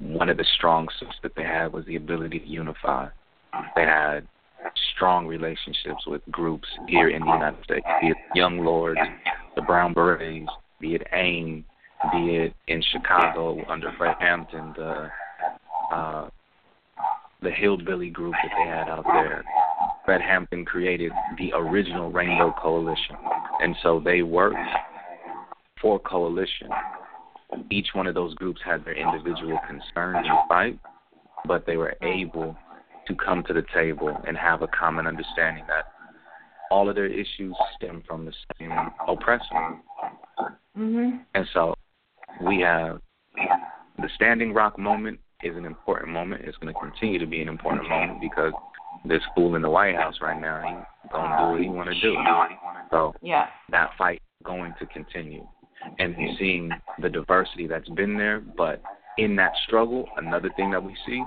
one of the strong suits that they had was the ability to unify. They had strong relationships with groups here in the United States, be it Young Lords, the Brown Berets, be it AIM, be it in Chicago under Fred Hampton, the uh, the hillbilly group that they had out there. Fred Hampton created the original Rainbow Coalition, and so they worked for coalition. Each one of those groups had their individual concerns and fight, but they were able to come to the table and have a common understanding that all of their issues stem from the same oppression. Mhm. And so we have the Standing Rock moment is an important moment. It's going to continue to be an important moment because this fool in the White House right now, he gonna do what he want to do. So Yeah. that fight going to continue, and you're seeing the diversity that's been there. But in that struggle, another thing that we see,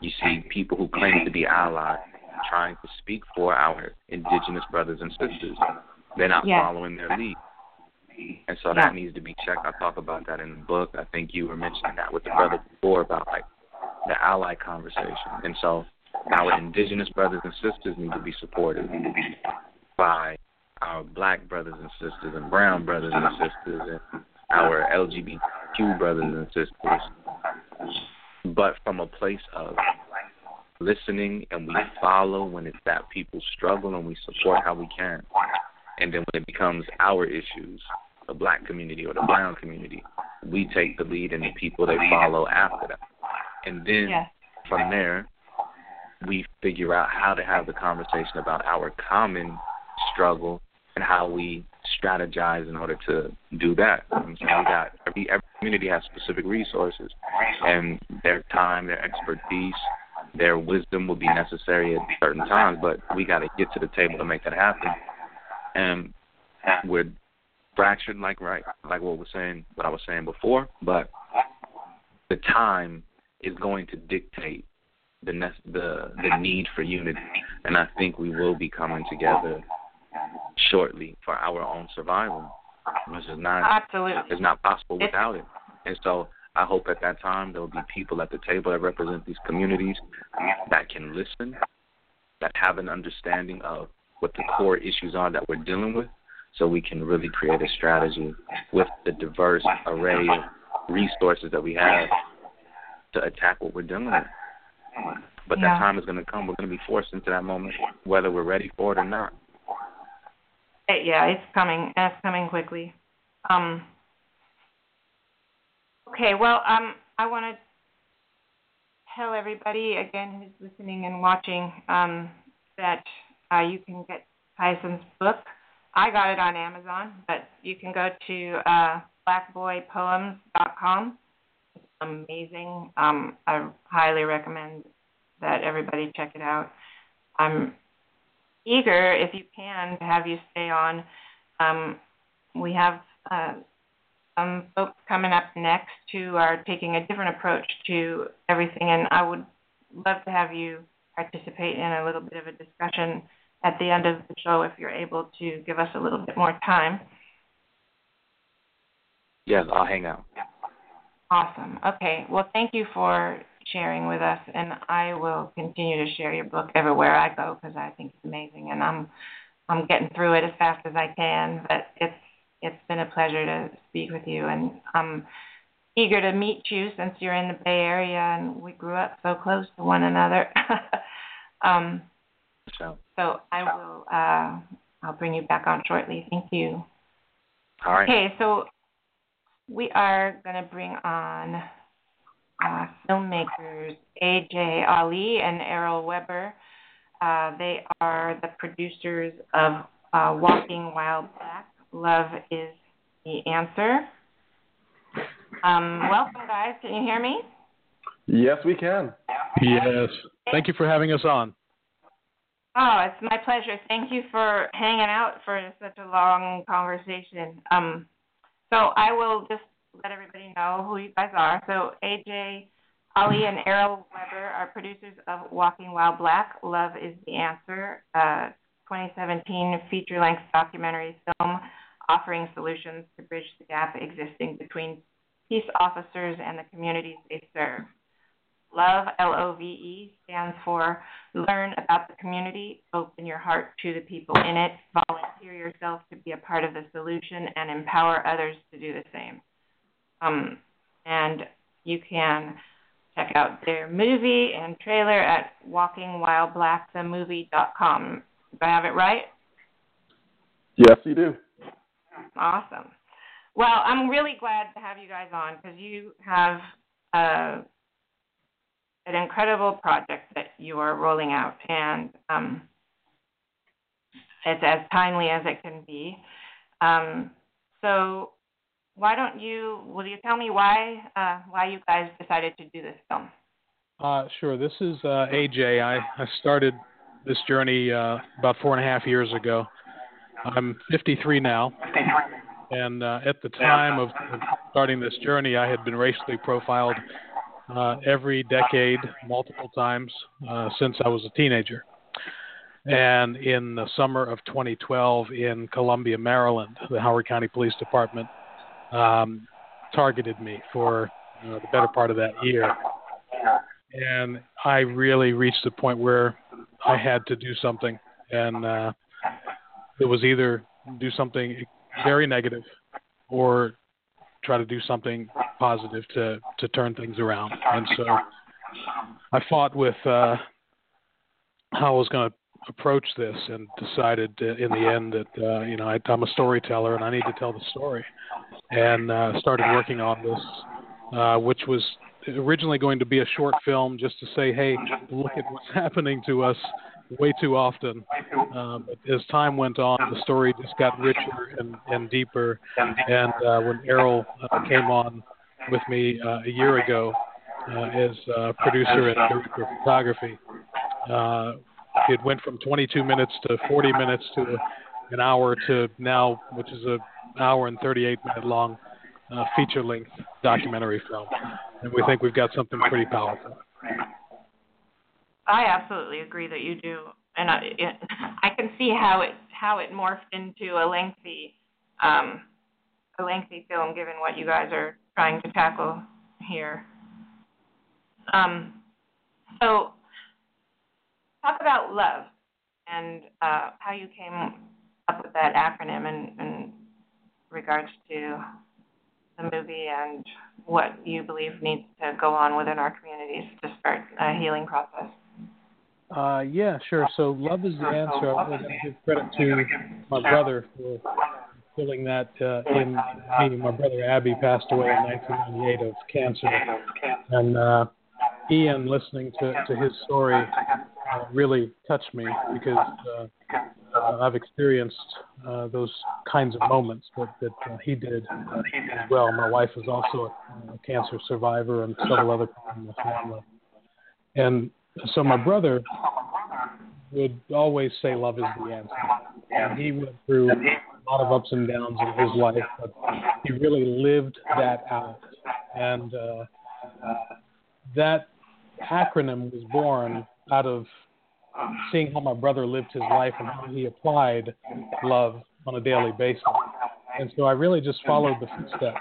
you see people who claim to be allies trying to speak for our indigenous brothers and sisters. They're not Yeah. following their lead. And so that needs to be checked. I talk about that in the book. I think you were mentioning that with the brother before about like the ally conversation. And so our indigenous brothers and sisters need to be supported by our black brothers and sisters and brown brothers and sisters and our LGBTQ brothers and sisters. But from a place of listening and we follow when it's that people struggle and we support how we can. And then when it becomes our issues, the black community or the brown community, we take the lead and the people they follow after that. And then Yeah. from there, we figure out how to have the conversation about our common struggle and how we strategize in order to do that. You know I'm saying? We got every, every community has specific resources, and their time, their expertise, their wisdom will be necessary at certain times. But we got to get to the table to make that happen. And we're fractured, like right, like what was saying, what I was saying before. But the time is going to dictate the the the need for unity, and I think we will be coming together shortly for our own survival, which is not absolutely is not possible without it. And so I hope at that time there will be people at the table that represent these communities that can listen, that have an understanding of what the core issues are that we're dealing with, so we can really create a strategy with the diverse array of resources that we have to attack what we're dealing with. But yeah. that time is going to come. We're going to be forced into that moment, whether we're ready for it or not. Yeah, it's coming. It's coming quickly. Um, okay, well, um, I want to tell everybody again who's listening and watching um, that uh, you can get Tyson's book. I got it on Amazon, but you can go to uh, blackboypoems.com. It's amazing. Um, I highly recommend that everybody check it out. I'm eager, if you can, to have you stay on. Um, we have uh, some folks coming up next who are taking a different approach to everything, and I would love to have you participate in a little bit of a discussion at the end of the show if you're able to give us a little bit more time. Yes, I'll hang out. Awesome. Okay. Well, thank you for sharing with us, and I will continue to share your book everywhere I go because I think it's amazing, and I'm I'm getting through it as fast as I can. But it's it's been a pleasure to speak with you, and I'm eager to meet you since you're in the Bay Area and we grew up so close to one another. [laughs] um, so. So I will uh, I'll bring you back on shortly. Thank you. All right. Okay, so we are going to bring on uh, filmmakers AJ Ali and Errol Webber. Uh, they are the producers of uh, Walking While Black. Love is the answer. Um, welcome, guys. Can you hear me? Yes, we can. Yes. Thank you for having us on. Oh, it's my pleasure. Thank you for hanging out for such a long conversation. Um, so I will just let everybody know who you guys are. So AJ Ali and Errol Webber are producers of Walking While Black. Love is the answer. Uh, 2017 feature-length documentary film offering solutions to bridge the gap existing between peace officers and the communities they serve. LOVE, L O V E, stands for Learn About the Community, Open Your Heart to the People in It, Volunteer Yourself to be a part of the solution, and empower others to do the same. Um, and you can check out their movie and trailer at walkingwhileblackthemovie.com. Do I have it right? Yes, you do. Awesome. Well, I'm really glad to have you guys on because you have uh, an incredible project that you are rolling out, and um, it's as timely as it can be. Um, so, why don't you? Will you tell me why uh, why you guys decided to do this film? Uh, sure. This is uh, AJ. I, I started this journey uh, about four and a half years ago. I'm 53 now, and uh, at the time of starting this journey, I had been racially profiled uh, every decade, multiple times uh, since I was a teenager. And in the summer of 2012, in Columbia, Maryland, the Howard County Police Department um, targeted me for uh, the better part of that year. And I really reached the point where I had to do something, and uh, it was either do something very negative or try to do something positive to to turn things around. And so I fought with uh, how I was going to approach this, and decided in the end that uh, you know I, I'm a storyteller and I need to tell the story, and uh, started working on this, uh, which was originally going to be a short film just to say, hey, look at what's [laughs] happening to us way too often. Um, as time went on, the story just got richer and, and deeper. And uh, when Errol uh, came on with me uh, a year ago uh, as producer and director of photography, uh, it went from 22 minutes to 40 minutes to an hour to now, which is an hour and 38 minute long uh, feature length documentary film. and we think we've got something pretty powerful. I absolutely agree that you do, and I, I can see how it how it morphed into a lengthy um, a lengthy film, given what you guys are trying to tackle here. Um, so, talk about love and uh, how you came up with that acronym in, in regards to the movie and what you believe needs to go on within our communities to start a healing process. Uh, yeah, sure. So, love is the answer. I'm going to give credit to my brother for filling that uh, in me. My brother Abby passed away in 1998 of cancer, and uh, Ian, listening to, to his story, uh, really touched me because uh, uh, I've experienced uh, those kinds of moments that, that uh, he did as well. My wife is also a, a cancer survivor and several other people in the family. And so my brother would always say love is the answer. And he went through a lot of ups and downs in his life, but he really lived that out. And uh, that acronym was born out of seeing how my brother lived his life and how he applied love on a daily basis. And so I really just followed the footsteps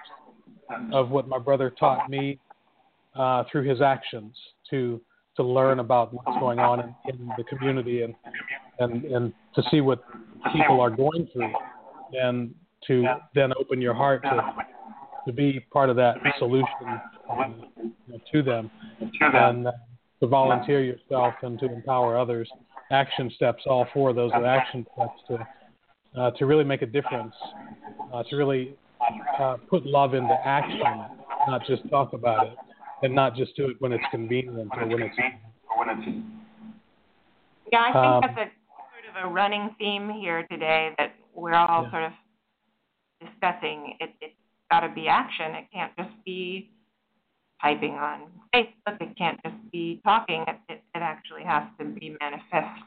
of what my brother taught me uh, through his actions to to learn about what's going on in, in the community and and and to see what people are going through and to then open your heart to to be part of that solution you know, to them and uh, to volunteer yourself and to empower others. Action steps, all four of those are action steps to uh, to really make a difference, uh, to really uh, put love into action, not just talk about it, and not just do it when it's convenient or when it's. Easy. Yeah, I think um, that's a sort of a running theme here today that we're all yeah. sort of discussing. It, it's got to be action. It can't just be typing on Facebook. It can't just be talking. It, it, it actually has to be manifest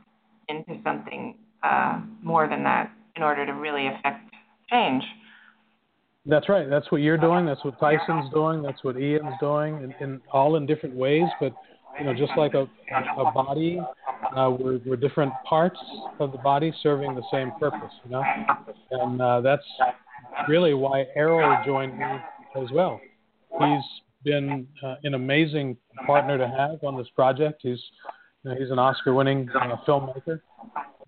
into something uh, more than that in order to really affect change. That's right. That's what you're doing. That's what Tyson's doing. That's what Ian's doing, and, and all in different ways. But you know, just like a a body, uh, we're we're different parts of the body serving the same purpose. You know, and uh, that's really why Errol joined me as well. He's been uh, an amazing partner to have on this project. He's you know, he's an Oscar-winning uh, filmmaker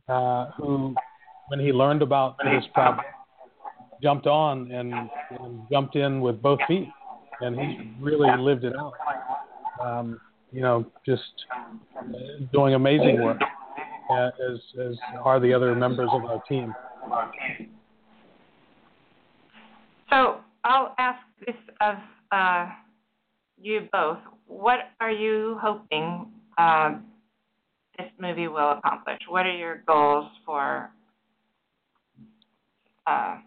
uh, who, when he learned about this project, jumped on and, and jumped in with both feet, and he really lived it out. Um, you know, just doing amazing work, uh, as as are the other members of our team. So I'll ask this of uh, you both. What are you hoping uh, this movie will accomplish? What are your goals for uh,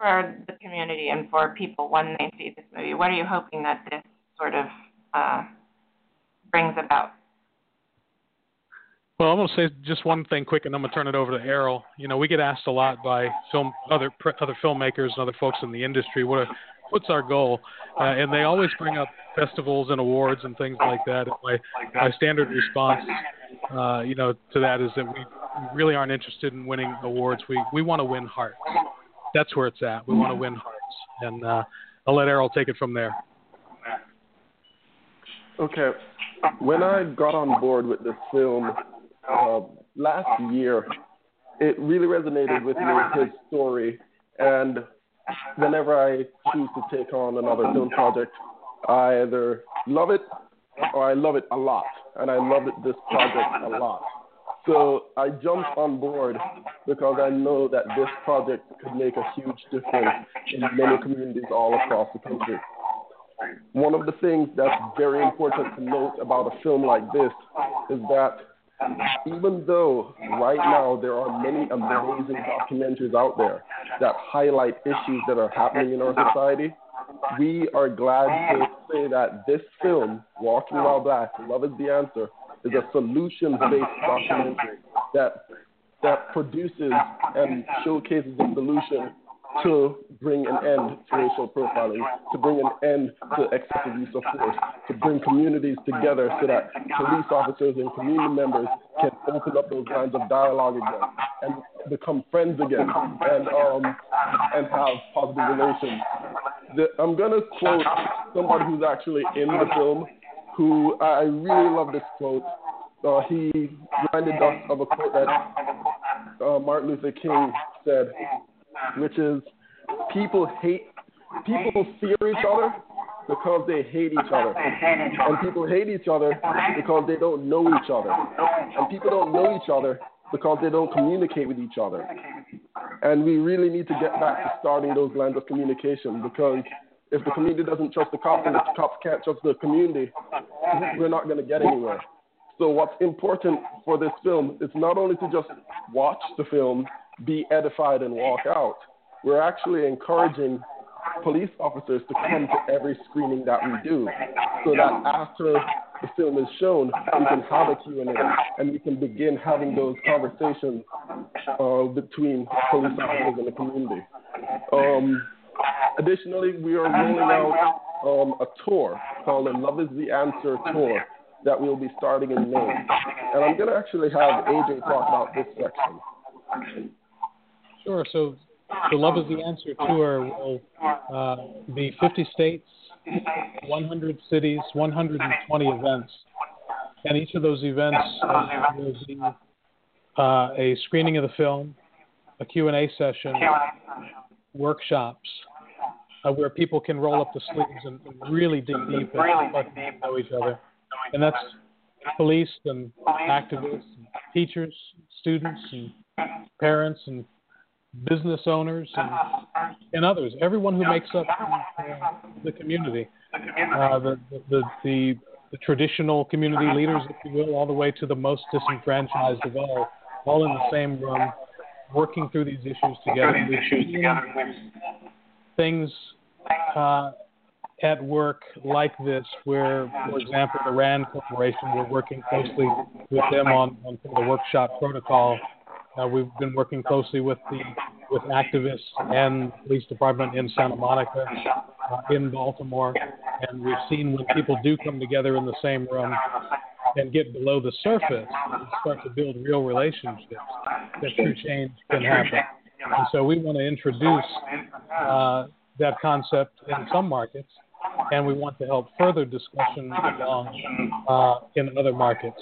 for the community and for people when they see this movie? What are you hoping that this sort of uh, brings about? Well, I'm going to say just one thing quick, and I'm going to turn it over to Errol. You know, we get asked a lot by film other other filmmakers and other folks in the industry, what what's our goal? Uh, and they always bring up festivals and awards and things like that. And my my standard response, uh, you know, to that is that we really aren't interested in winning awards. We we want to win hearts. That's where it's at. We want to win hearts, and uh, I'll let Errol take it from there. Okay, when I got on board with this film uh, last year, it really resonated with me his story, and whenever I choose to take on another film project, I either love it or I love it a lot, and I love it, this project a lot. So I jumped on board because I know that this project could make a huge difference in many communities all across the country. One of the things that's very important to note about a film like this is that even though right now there are many amazing documentaries out there that highlight issues that are happening in our society, we are glad to say that this film, Walking While Black, Love is the Answer, is a solutions-based documentary that that produces and showcases a solution to bring an end to racial profiling, to bring an end to excessive use of force, to bring communities together so that police officers and community members can open up those lines of dialogue again and become friends again and um, and have positive relations. The, I'm gonna quote somebody who's actually in the film, who I really love this quote. Uh, he reminded us of a quote that uh, Martin Luther King said, which is, "People hate, people fear each other because they hate each other, and people hate each other because they don't know each other, and people don't know each other because they don't communicate with each other. And we really need to get back to starting those lines of communication because if the community doesn't trust the cops and the cops can't trust the community, we're not going to get anywhere. So what's important for this film is not only to just watch the film, be edified and walk out. We're actually encouraging police officers to come to every screening that we do so that after the film is shown, we can have a Q&A and we can begin having those conversations uh, between police officers and the community. Um, additionally, we are rolling out um, a tour called the Love is the Answer tour that we'll be starting in May. And I'm going to actually have AJ talk about this section. Sure. So the Love is the Answer tour will uh, be 50 states, 100 cities, 120 events. And each of those events uh, will be uh, a screening of the film, a Q&A session, workshops, uh, where people can roll up the sleeves and, and really dig deep and know each other. And that's police and activists, and teachers, students, and parents, and business owners and, and others, everyone who makes up uh, the community, uh, the, the, the, the, traditional community leaders, if you will, all the way to the most disenfranchised of all, all in the same room, working through these issues together. Things uh, at work like this, where, for example, the RAND Corporation, we're working closely with them on, on the workshop protocol uh, we've been working closely with the with activists and police department in Santa Monica, uh, in Baltimore, and we've seen when people do come together in the same room and get below the surface and start to build real relationships, that true change can happen. And so we want to introduce uh, that concept in some markets and we want to help further discussion along uh, in other markets.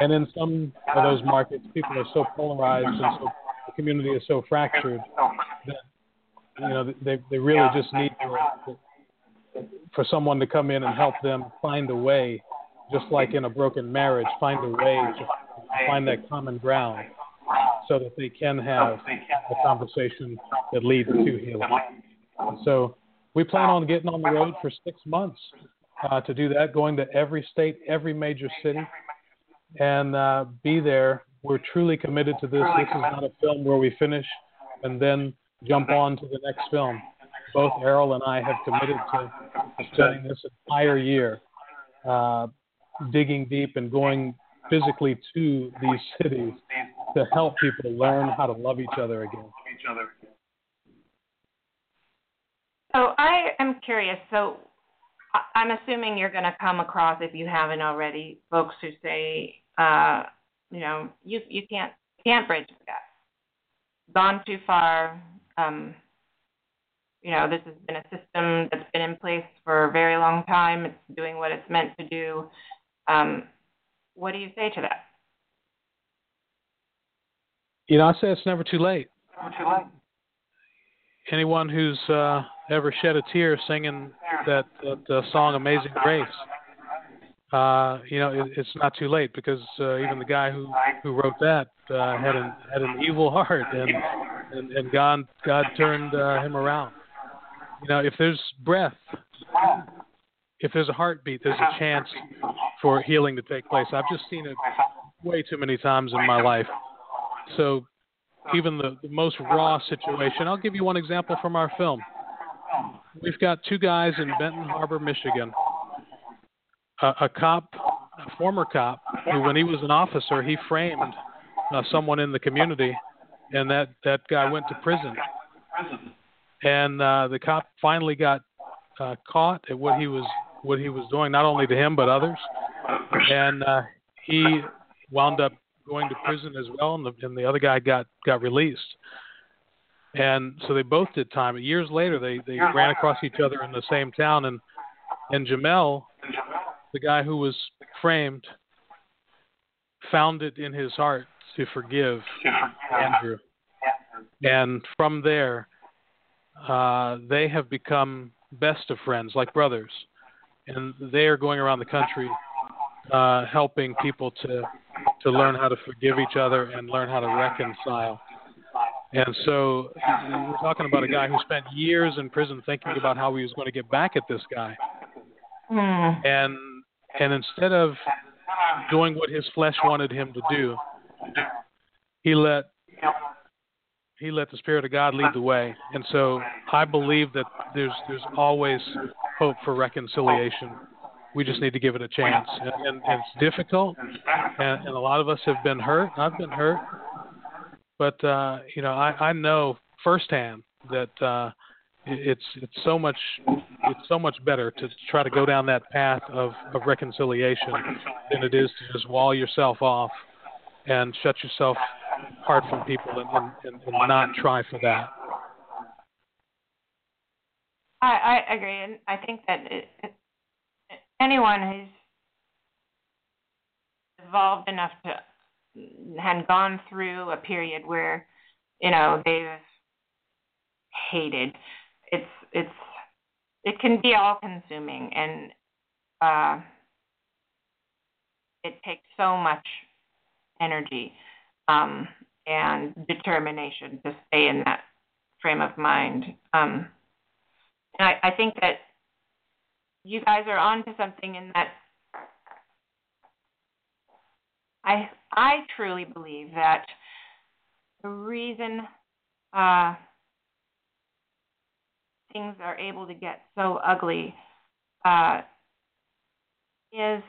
And in some of those markets, people are so polarized and so the community is so fractured that you know they they really just need to, for someone to come in and help them find a way, just like in a broken marriage, find a way to find that common ground so that they can have a conversation that leads to healing. So we plan on getting on the road for six months uh, to do that, going to every state, every major city, and uh, be there. We're truly committed to this. This is not a film where we finish and then jump on to the next film. Both Errol and I have committed to spending this entire year uh, digging deep and going physically to these cities to help people learn how to love each other again. So I am curious. So I'm assuming you're going to come across, if you haven't already, folks who say, uh, you know, you you can't can't bridge the gap. Gone too far. Um, you know, this has been a system that's been in place for a very long time. It's doing what it's meant to do. Um, what do you say to that? You know, I say it's never too late. Never too late. Anyone who's uh, ever shed a tear singing that, that uh, song "Amazing Grace." Uh, you know, it, it's not too late because uh, even the guy who who wrote that uh, had an had an evil heart, and and, and God God turned uh, him around. You know, if there's breath, if there's a heartbeat, there's a chance for healing to take place. I've just seen it way too many times in my life. So even the, the most raw situation, I'll give you one example from our film. We've got two guys in Benton Harbor, Michigan. A, a cop, a former cop, who, when he was an officer, he framed uh, someone in the community, and that that guy went to prison. and uh, the cop finally got uh, caught at what he was what he was doing, not only to him but others, and uh, he wound up going to prison as well, and the, and the other guy got got released. And so they both did time. Years later, they they ran across each other in the same town, and and Jamel, the guy who was framed, found it in his heart to forgive Andrew, and from there, uh, they have become best of friends, like brothers, and they are going around the country uh, helping people to to learn how to forgive each other and learn how to reconcile. And so we're talking about a guy who spent years in prison thinking about how he was going to get back at this guy. Mm. And and instead of doing what his flesh wanted him to do, he let he let the spirit of God lead the way. And so I believe that there's there's always hope for reconciliation. We just need to give it a chance. And, and, and it's difficult, and, and a lot of us have been hurt. I've been hurt, but uh, you know I, I know firsthand that uh, it's it's so much it's so much better to try to go down that path of, of reconciliation than it is to just wall yourself off and shut yourself apart from people and, and, and not try for that. I, I agree, and I think that it, it, anyone who's evolved enough to and gone through a period where you know they've hated. It's it's it can be all consuming and uh it takes so much energy um and determination to stay in that frame of mind. Um and i i think that you guys are on to something in that I I truly believe that the reason uh, things are able to get so ugly uh, is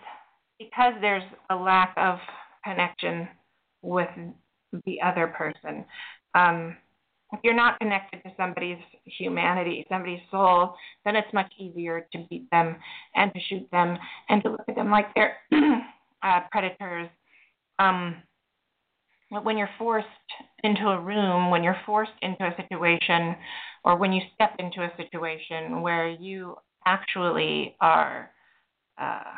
because there's a lack of connection with the other person. Um, if you're not connected to somebody's humanity, somebody's soul, then it's much easier to beat them and to shoot them and to look at them like they're [clears throat] uh, predators. Um, when you're forced into a room, when you're forced into a situation, or when you step into a situation where you actually are uh,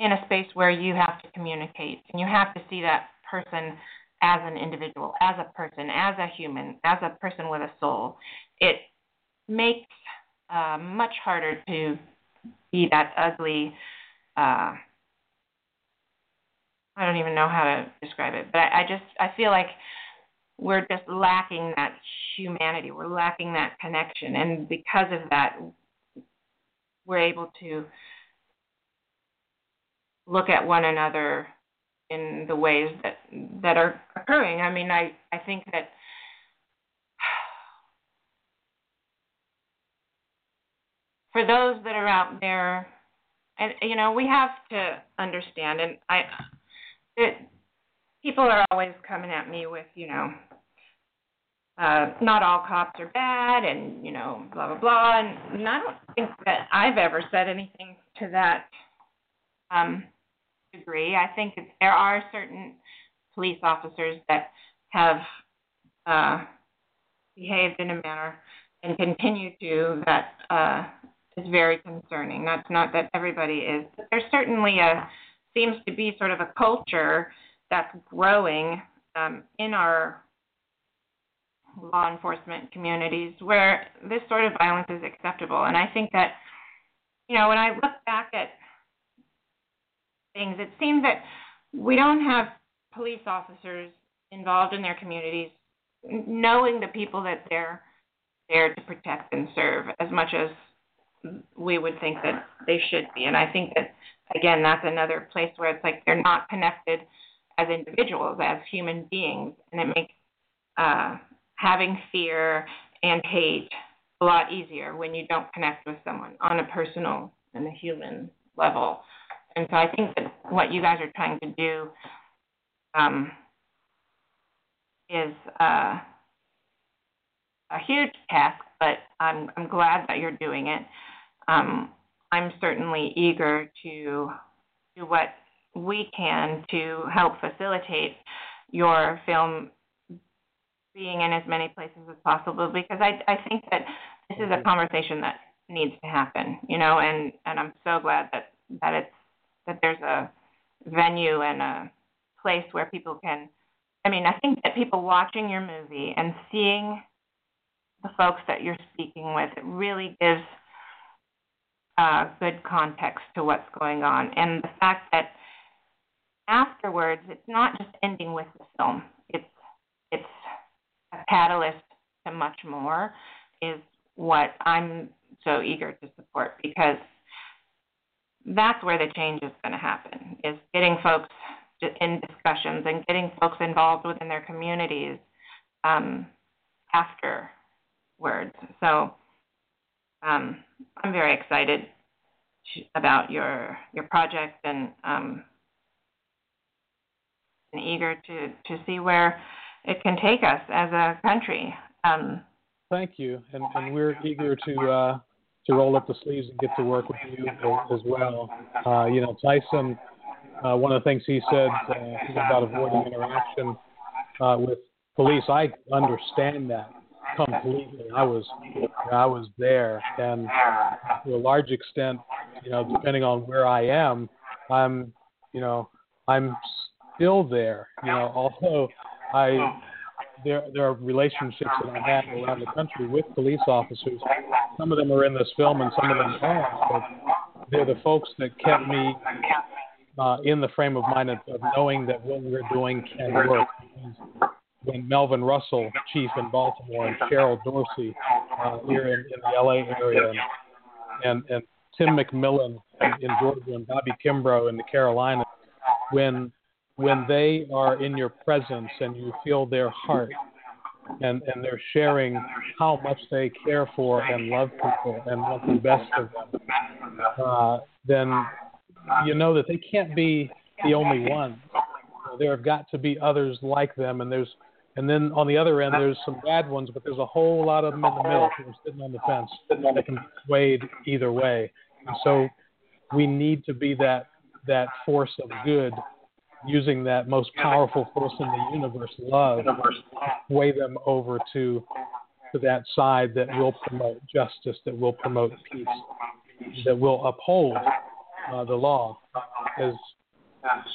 in a space where you have to communicate and you have to see that person as an individual, as a person, as a human, as a person with a soul, it makes uh, much harder to be that ugly. Uh, I don't even know how to describe it, but I, I just I feel like we're just lacking that humanity. We're lacking that connection, and because of that, we're able to look at one another in the ways that that are occurring. I mean, I I think that [sighs] for those that are out there, and you know, we have to understand, and I it people are always coming at me with, you know, uh, not all cops are bad and, you know, blah blah blah and, and I don't think that I've ever said anything to that um degree. I think there are certain police officers that have uh behaved in a manner and continue to that uh is very concerning. That's not that everybody is. But there's certainly a seems to be sort of a culture that's growing um, in our law enforcement communities where this sort of violence is acceptable. And I think that, you know, when I look back at things, it seems that we don't have police officers involved in their communities knowing the people that they're there to protect and serve as much as we would think that they should be. And I think that again, that's another place where it's like they're not connected as individuals, as human beings, and it makes uh, having fear and hate a lot easier when you don't connect with someone on a personal and a human level. And so I think that what you guys are trying to do um, is uh, a huge task, but I'm I'm glad that you're doing it. Um, I'm certainly eager to do what we can to help facilitate your film being in as many places as possible because I I think that this is a conversation that needs to happen, you know, and and I'm so glad that that it's that there's a venue and a place where people can I mean, I think that people watching your movie and seeing the folks that you're speaking with, it really gives uh, good context to what's going on. And the fact that afterwards, it's not just ending with the film. It's it's a catalyst to much more. Is what I'm so eager to support because that's where the change is going to happen. Is getting folks in discussions and getting folks involved within their communities um, afterwards. So um, I'm very excited about your your project and um, and eager to to see where it can take us as a country. Um, Thank you, and, and we're eager to uh, to roll up the sleeves and get to work with you as, well. Uh, you know, Tyson. Uh, one of the things he said uh, about avoiding interaction uh, with police, I understand that completely. I was I was there, and to a large extent, you know, depending on where I am, I'm you know I'm still there. You know, although I there there are relationships that I have around the country with police officers. Some of them are in this film, and some of them aren't. But they're the folks that kept me uh, in the frame of mind of, of knowing that what we're doing can work. When Melvin Russell, chief in Baltimore, and Cheryl Dorsey uh, here in, in the LA area, and, and Tim McMillan in Georgia, and Bobby Kimbrough in the Carolinas, when when they are in your presence and you feel their heart and, and they're sharing how much they care for and love people and want the best of them, uh, then you know that they can't be the only ones. There have got to be others like them, and there's and then on the other end there's some bad ones, but there's a whole lot of them in the middle who are sitting on the fence that can sway either way. And so we need to be that that force of good using that most powerful force in the universe, love, weigh them over to to that side that will promote justice, that will promote peace, that will uphold uh, the law as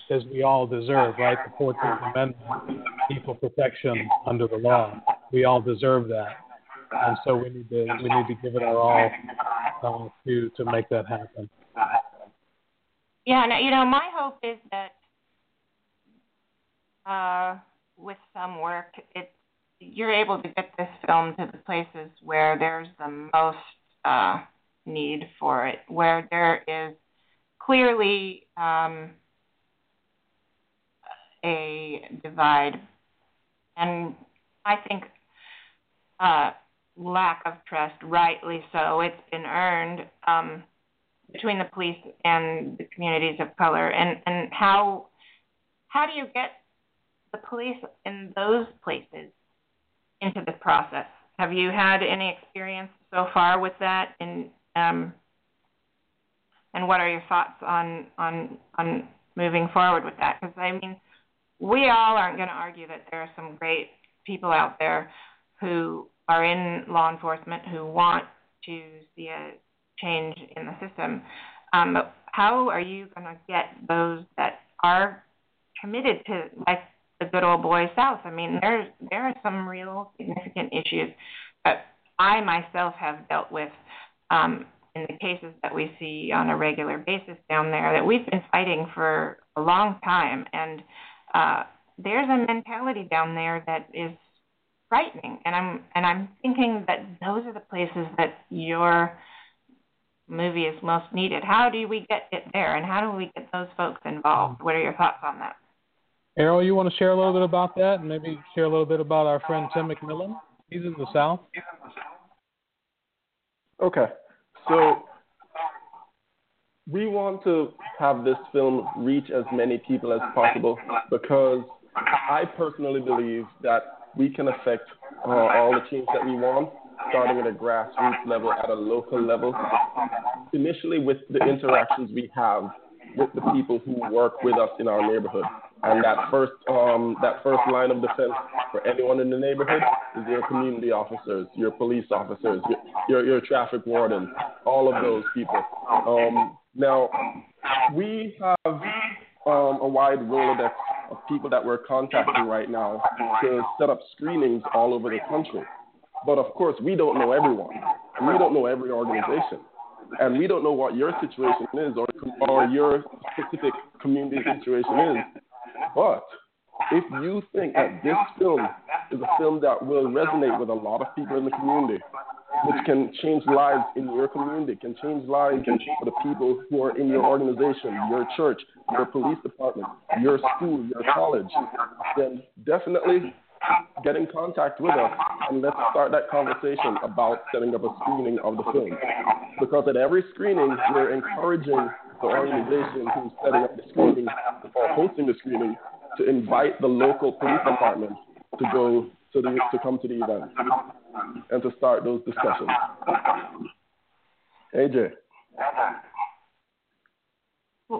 as we all deserve, right? The Fourteenth Amendment, equal protection under the law. We all deserve that, and so we need to we need to give it our all uh, to to make that happen. Yeah, and you know, my hope is that uh, with some work, it you're able to get this film to the places where there's the most uh, need for it, where there is clearly um, a divide, and I think uh, lack of trust, rightly so. It's been earned um, between the police and the communities of color, and and how how do you get the police in those places into the process? Have you had any experience so far with that? And um, and what are your thoughts on on on moving forward with that? Because I mean, we all aren't going to argue that there are some great people out there who are in law enforcement who want to see a change in the system. Um, but how are you going to get those that are committed to, like the good old boy South. I mean, there's there are some real significant issues that I myself have dealt with um, in the cases that we see on a regular basis down there that we've been fighting for a long time, and uh, there's a mentality down there that is frightening, and I'm and I'm thinking that those are the places that your movie is most needed. How do we get it there, and how do we get those folks involved? What are your thoughts on that? Errol, you want to share a little bit about that and maybe share a little bit about our friend Tim McMillan? He's in the South. Okay. So we want to have this film reach as many people as possible because I personally believe that we can affect uh, all the change that we want, starting at a grassroots level, at a local level, initially with the interactions we have with the people who work with us in our neighborhood. And that first, um, that first line of defense for anyone in the neighborhood is your community officers, your police officers, your, your, your traffic wardens, all of those people. Um, now, we have um, a wide Rolodex of people that we're contacting right now to set up screenings all over the country. But of course, we don't know everyone. We don't know every organization. And we don't know what your situation is or, or your specific community situation is. But if you think that this film is a film that will resonate with a lot of people in the community, which can change lives in your community, can change lives for the people who are in your organization, your church, your police department, your school, your college, then definitely get in contact with us and let's start that conversation about setting up a screening of the film. Because at every screening, we're encouraging the organization who's setting up the screening or hosting the screening to invite the local police department to go to the to come to the event and to start those discussions. AJ.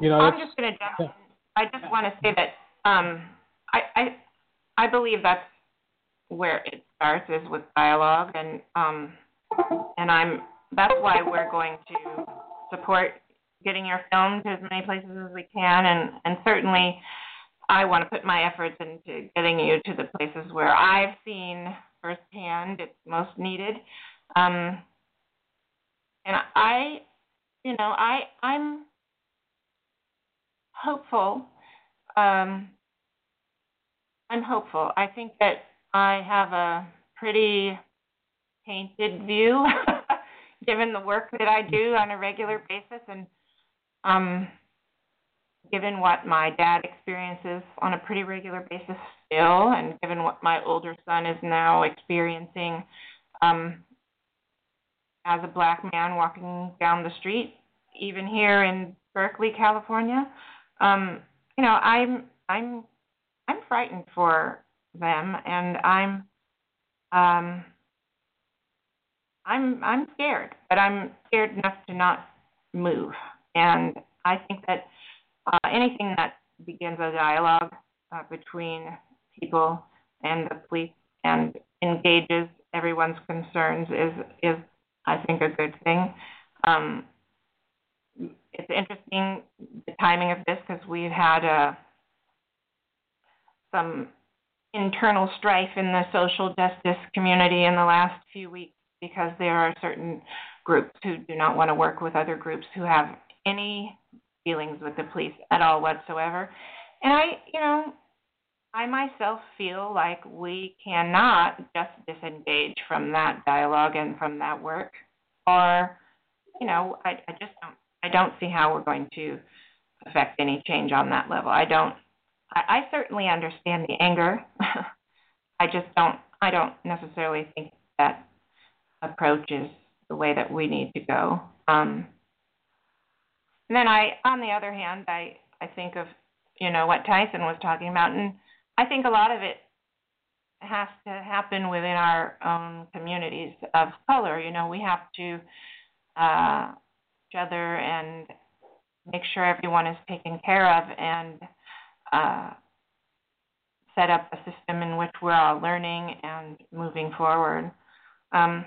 you know, I'm just going to jump. I just want to say that um, I, I I believe that's where it starts is with dialogue, and um, and I'm that's why we're going to support getting your film to as many places as we can, and and certainly I want to put my efforts into getting you to the places where I've seen firsthand it's most needed. Um, and I, you know, I I'm hopeful. Um, I'm hopeful. I think that I have a pretty painted view, [laughs] given the work that I do on a regular basis, and um, given what my dad experiences on a pretty regular basis still, and given what my older son is now experiencing um, as a black man walking down the street, even here in Berkeley, California, um, you know, I'm I'm I'm frightened for them, and I'm um, I'm I'm scared, but I'm scared enough to not move. And I think that uh, anything that begins a dialogue uh, between people and the police and engages everyone's concerns is is I think a good thing. Um, it's interesting the timing of this because we've had uh, some internal strife in the social justice community in the last few weeks because there are certain groups who do not want to work with other groups who have any dealings with the police at all whatsoever. And I, you know, I myself feel like we cannot just disengage from that dialogue and from that work, or, you know, I, I just don't, I don't see how we're going to affect any change on that level. I don't, I, I certainly understand the anger. [laughs] I just don't, I don't necessarily think that approach is the way that we need to go. Um, and then I, on the other hand, I, I think of, you know, what Tyson was talking about, and I think a lot of it has to happen within our own communities of color. You know, we have to uh, each other and make sure everyone is taken care of and uh, set up a system in which we're all learning and moving forward. Um,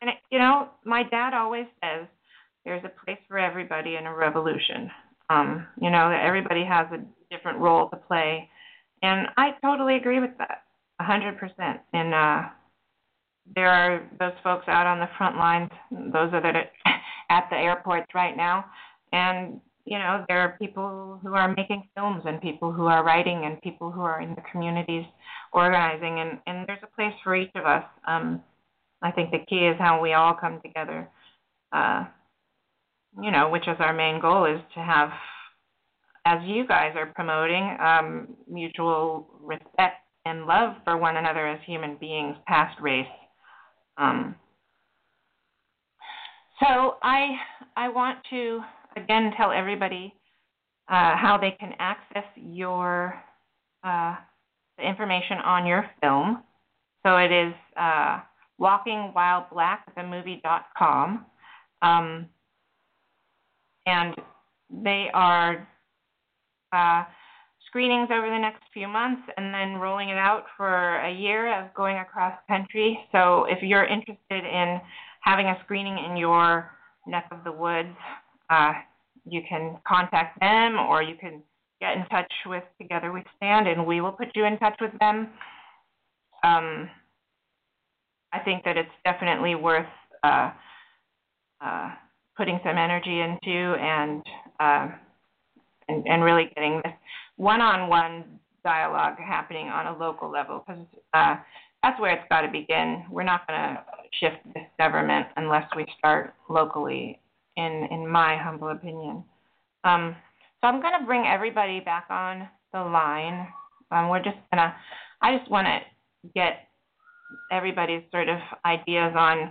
and it, you know, my dad always says there's a place for everybody in a revolution. Um, you know, everybody has a different role to play, and I totally agree with that, a hundred percent. And uh, there are those folks out on the front lines, those that are [laughs] at the airports right now, and you know, there are people who are making films and people who are writing and people who are in the communities organizing, and and there's a place for each of us. Um, I think the key is how we all come together. Uh, you know, which is our main goal, is to have, as you guys are promoting, um, mutual respect and love for one another as human beings, past race. Um, so I I want to again tell everybody uh, how they can access your uh, the information on your film. So it is uh, walkingwhileblack.themovie.com. Um, and they are uh, screenings over the next few months and then rolling it out for a year of going across country. So if you're interested in having a screening in your neck of the woods, uh, you can contact them or you can get in touch with Together We Stand and we will put you in touch with them. Um, I think that it's definitely worth uh, uh, putting some energy into and, uh, and and really getting this one-on-one dialogue happening on a local level because uh, that's where it's got to begin. We're not going to shift this government unless we start locally, in in my humble opinion. Um, so I'm going to bring everybody back on the line. Um, we're just gonna. I just want to get everybody's sort of ideas on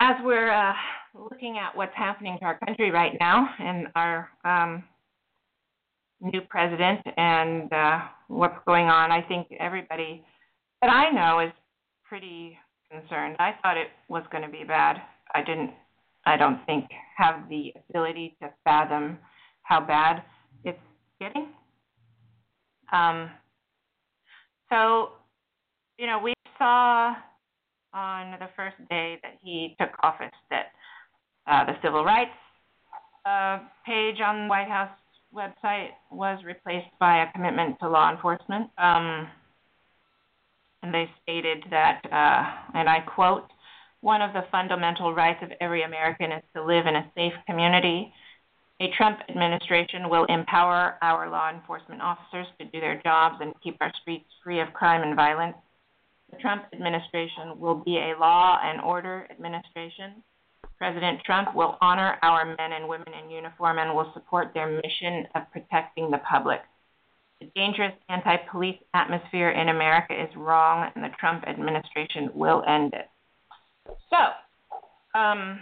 as we're uh, looking at what's happening to our country right now and our um, new president and uh, what's going on. I think everybody that I know is pretty concerned. I thought it was going to be bad. I didn't. I don't think have the ability to fathom how bad it's getting. Um, so, you know, we saw on the first day that he took office that uh, the civil rights uh, page on the White House website was replaced by a commitment to law enforcement. Um, and they stated that, uh, and I quote, one of the fundamental rights of every American is to live in a safe community. A Trump administration will empower our law enforcement officers to do their jobs and keep our streets free of crime and violence. The Trump administration will be a law and order administration. President Trump will honor our men and women in uniform and will support their mission of protecting the public. The dangerous anti police atmosphere in America is wrong, and the Trump administration will end it. So, um,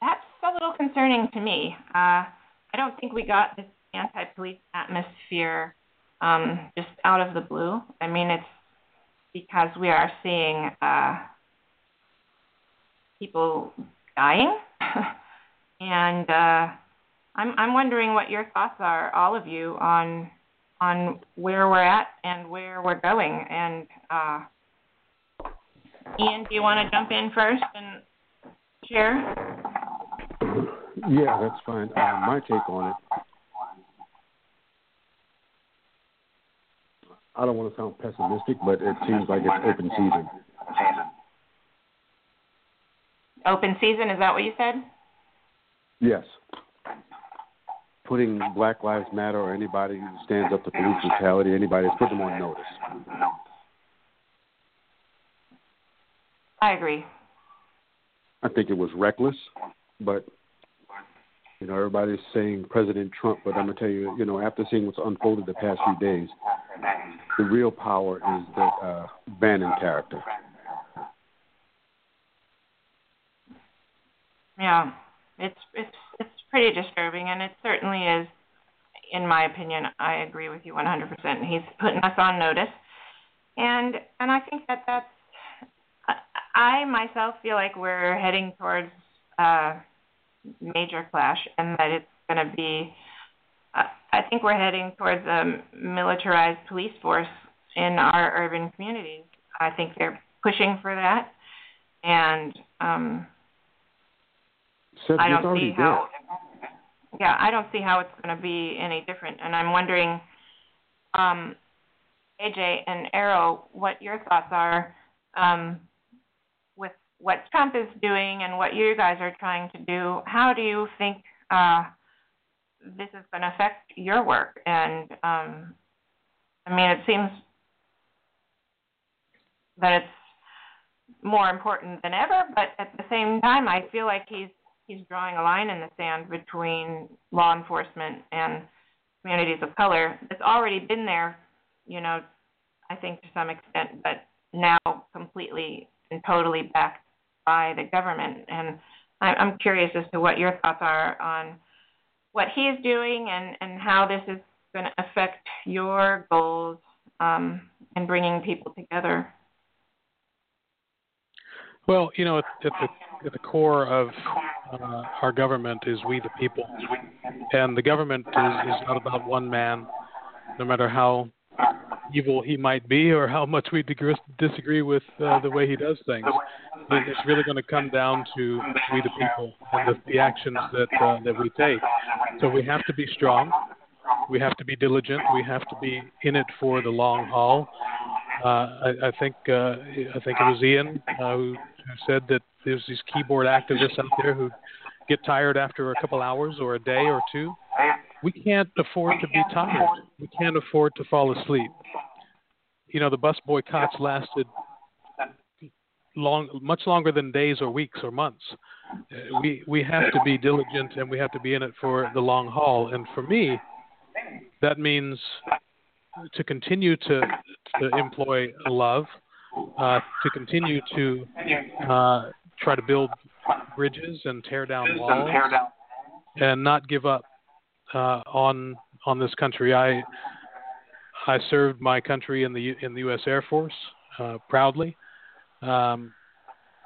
that's a little concerning to me. Uh, I don't think we got this anti police atmosphere um, just out of the blue. I mean, it's because we are seeing uh, people dying, [laughs] and uh, I'm I'm wondering what your thoughts are, all of you, on on where we're at and where we're going. And uh, Ian, do you want to jump in first and share? Yeah, that's fine. Uh, my take on it I don't want to sound pessimistic, but it seems like it's open season. Open season, is that what you said? Yes. Putting Black Lives Matter or anybody who stands up to police brutality, anybody, put them on notice. I agree. I think it was reckless, but you know everybody's saying President Trump, but I'm gonna tell you, you know, after seeing what's unfolded the past few days, the real power is the uh, Bannon character. Yeah, it's it's it's pretty disturbing, and it certainly is. In my opinion, I agree with you 100%. He's putting us on notice, and and I think that that's. I myself feel like we're heading towards a major clash, and that it's going to be I think we're heading towards a militarized police force in our urban communities. I think they're pushing for that, and um, I don't see how. Yeah, I don't see how it's going to be any different, and I'm wondering, um, AJ and Errol, what your thoughts are um, with what Trump is doing and what you guys are trying to do. How do you think? Uh, this is going to affect your work. And um, I mean, it seems that it's more important than ever, but at the same time, I feel like he's he's drawing a line in the sand between law enforcement and communities of color. It's already been there, you know, I think to some extent, but now completely and totally backed by the government. And I'm curious as to what your thoughts are on what he is doing and, and how this is going to affect your goals um, and bringing people together? Well, you know, at, at the at the core of uh, our government is we the people, and the government is, is not about one man, no matter how evil he might be or how much we disagree with uh, the way he does things. It's really going to come down to we the people and the, the actions that uh, that we take. So we have to be strong. We have to be diligent. We have to be in it for the long haul. Uh, I, I think uh, I think it was Ian uh, who, who said that there's these keyboard activists out there who get tired after a couple hours or a day or two. We can't afford to be tired. We can't afford to fall asleep. You know, the bus boycotts lasted long, much longer than days or weeks or months. Uh, we we have to be diligent and we have to be in it for the long haul. And for me, that means to continue to to employ love, uh, to continue to uh, try to build bridges and tear down walls, and not give up uh, on on this country. I I served my country in the in the U.S. Air Force uh, proudly. Um,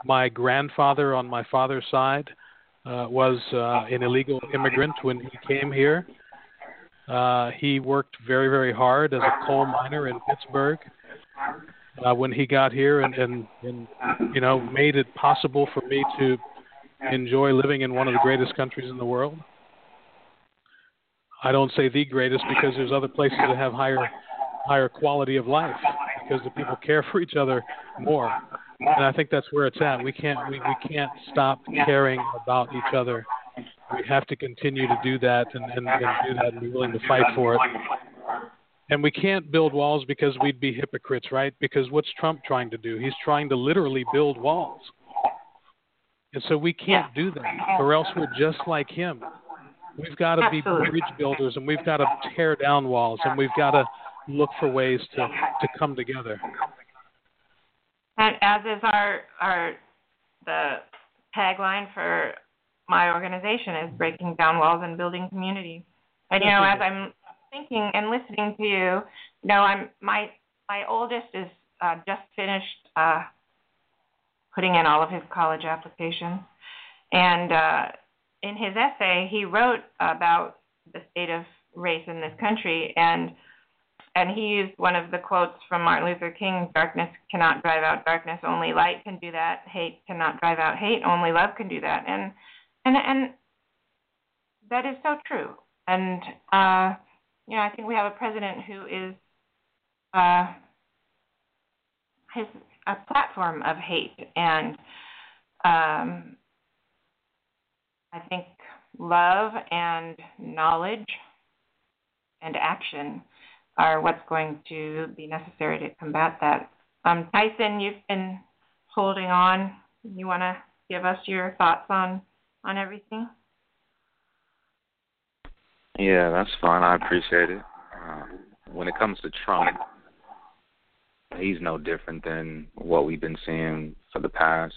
my grandfather on my father's side uh, was uh, an illegal immigrant when he came here. Uh, he worked very, very hard as a coal miner in Pittsburgh uh, when he got here, and, and, and you know made it possible for me to enjoy living in one of the greatest countries in the world. I don't say the greatest because there's other places that have higher higher quality of life because the people care for each other more. And I think that's where it's at. We can't we, we can't stop caring about each other. We have to continue to do that and, and, and do that and be willing to fight for it. And we can't build walls because we'd be hypocrites, right? Because what's Trump trying to do? He's trying to literally build walls. And so we can't do that, or else we're just like him. We've got to be bridge builders, and we've got to tear down walls, and we've got to look for ways to to come together. And as is our our the tagline for my organization is breaking down walls and building community. And you know, as I'm thinking and listening to you, you know, I'm my my oldest is uh, just finished uh, putting in all of his college applications, and uh, in his essay, he wrote about the state of race in this country, and and he used one of the quotes from Martin Luther King: "Darkness cannot drive out darkness; only light can do that. Hate cannot drive out hate; only love can do that." And and and that is so true. And uh, you know, I think we have a president who is uh, his a platform of hate and um, I think love and knowledge and action are what's going to be necessary to combat that. Um, Tyson, you've been holding on. You want to give us your thoughts on on everything? Yeah, that's fine. I appreciate it. Uh, when it comes to Trump, he's no different than what we've been seeing for the past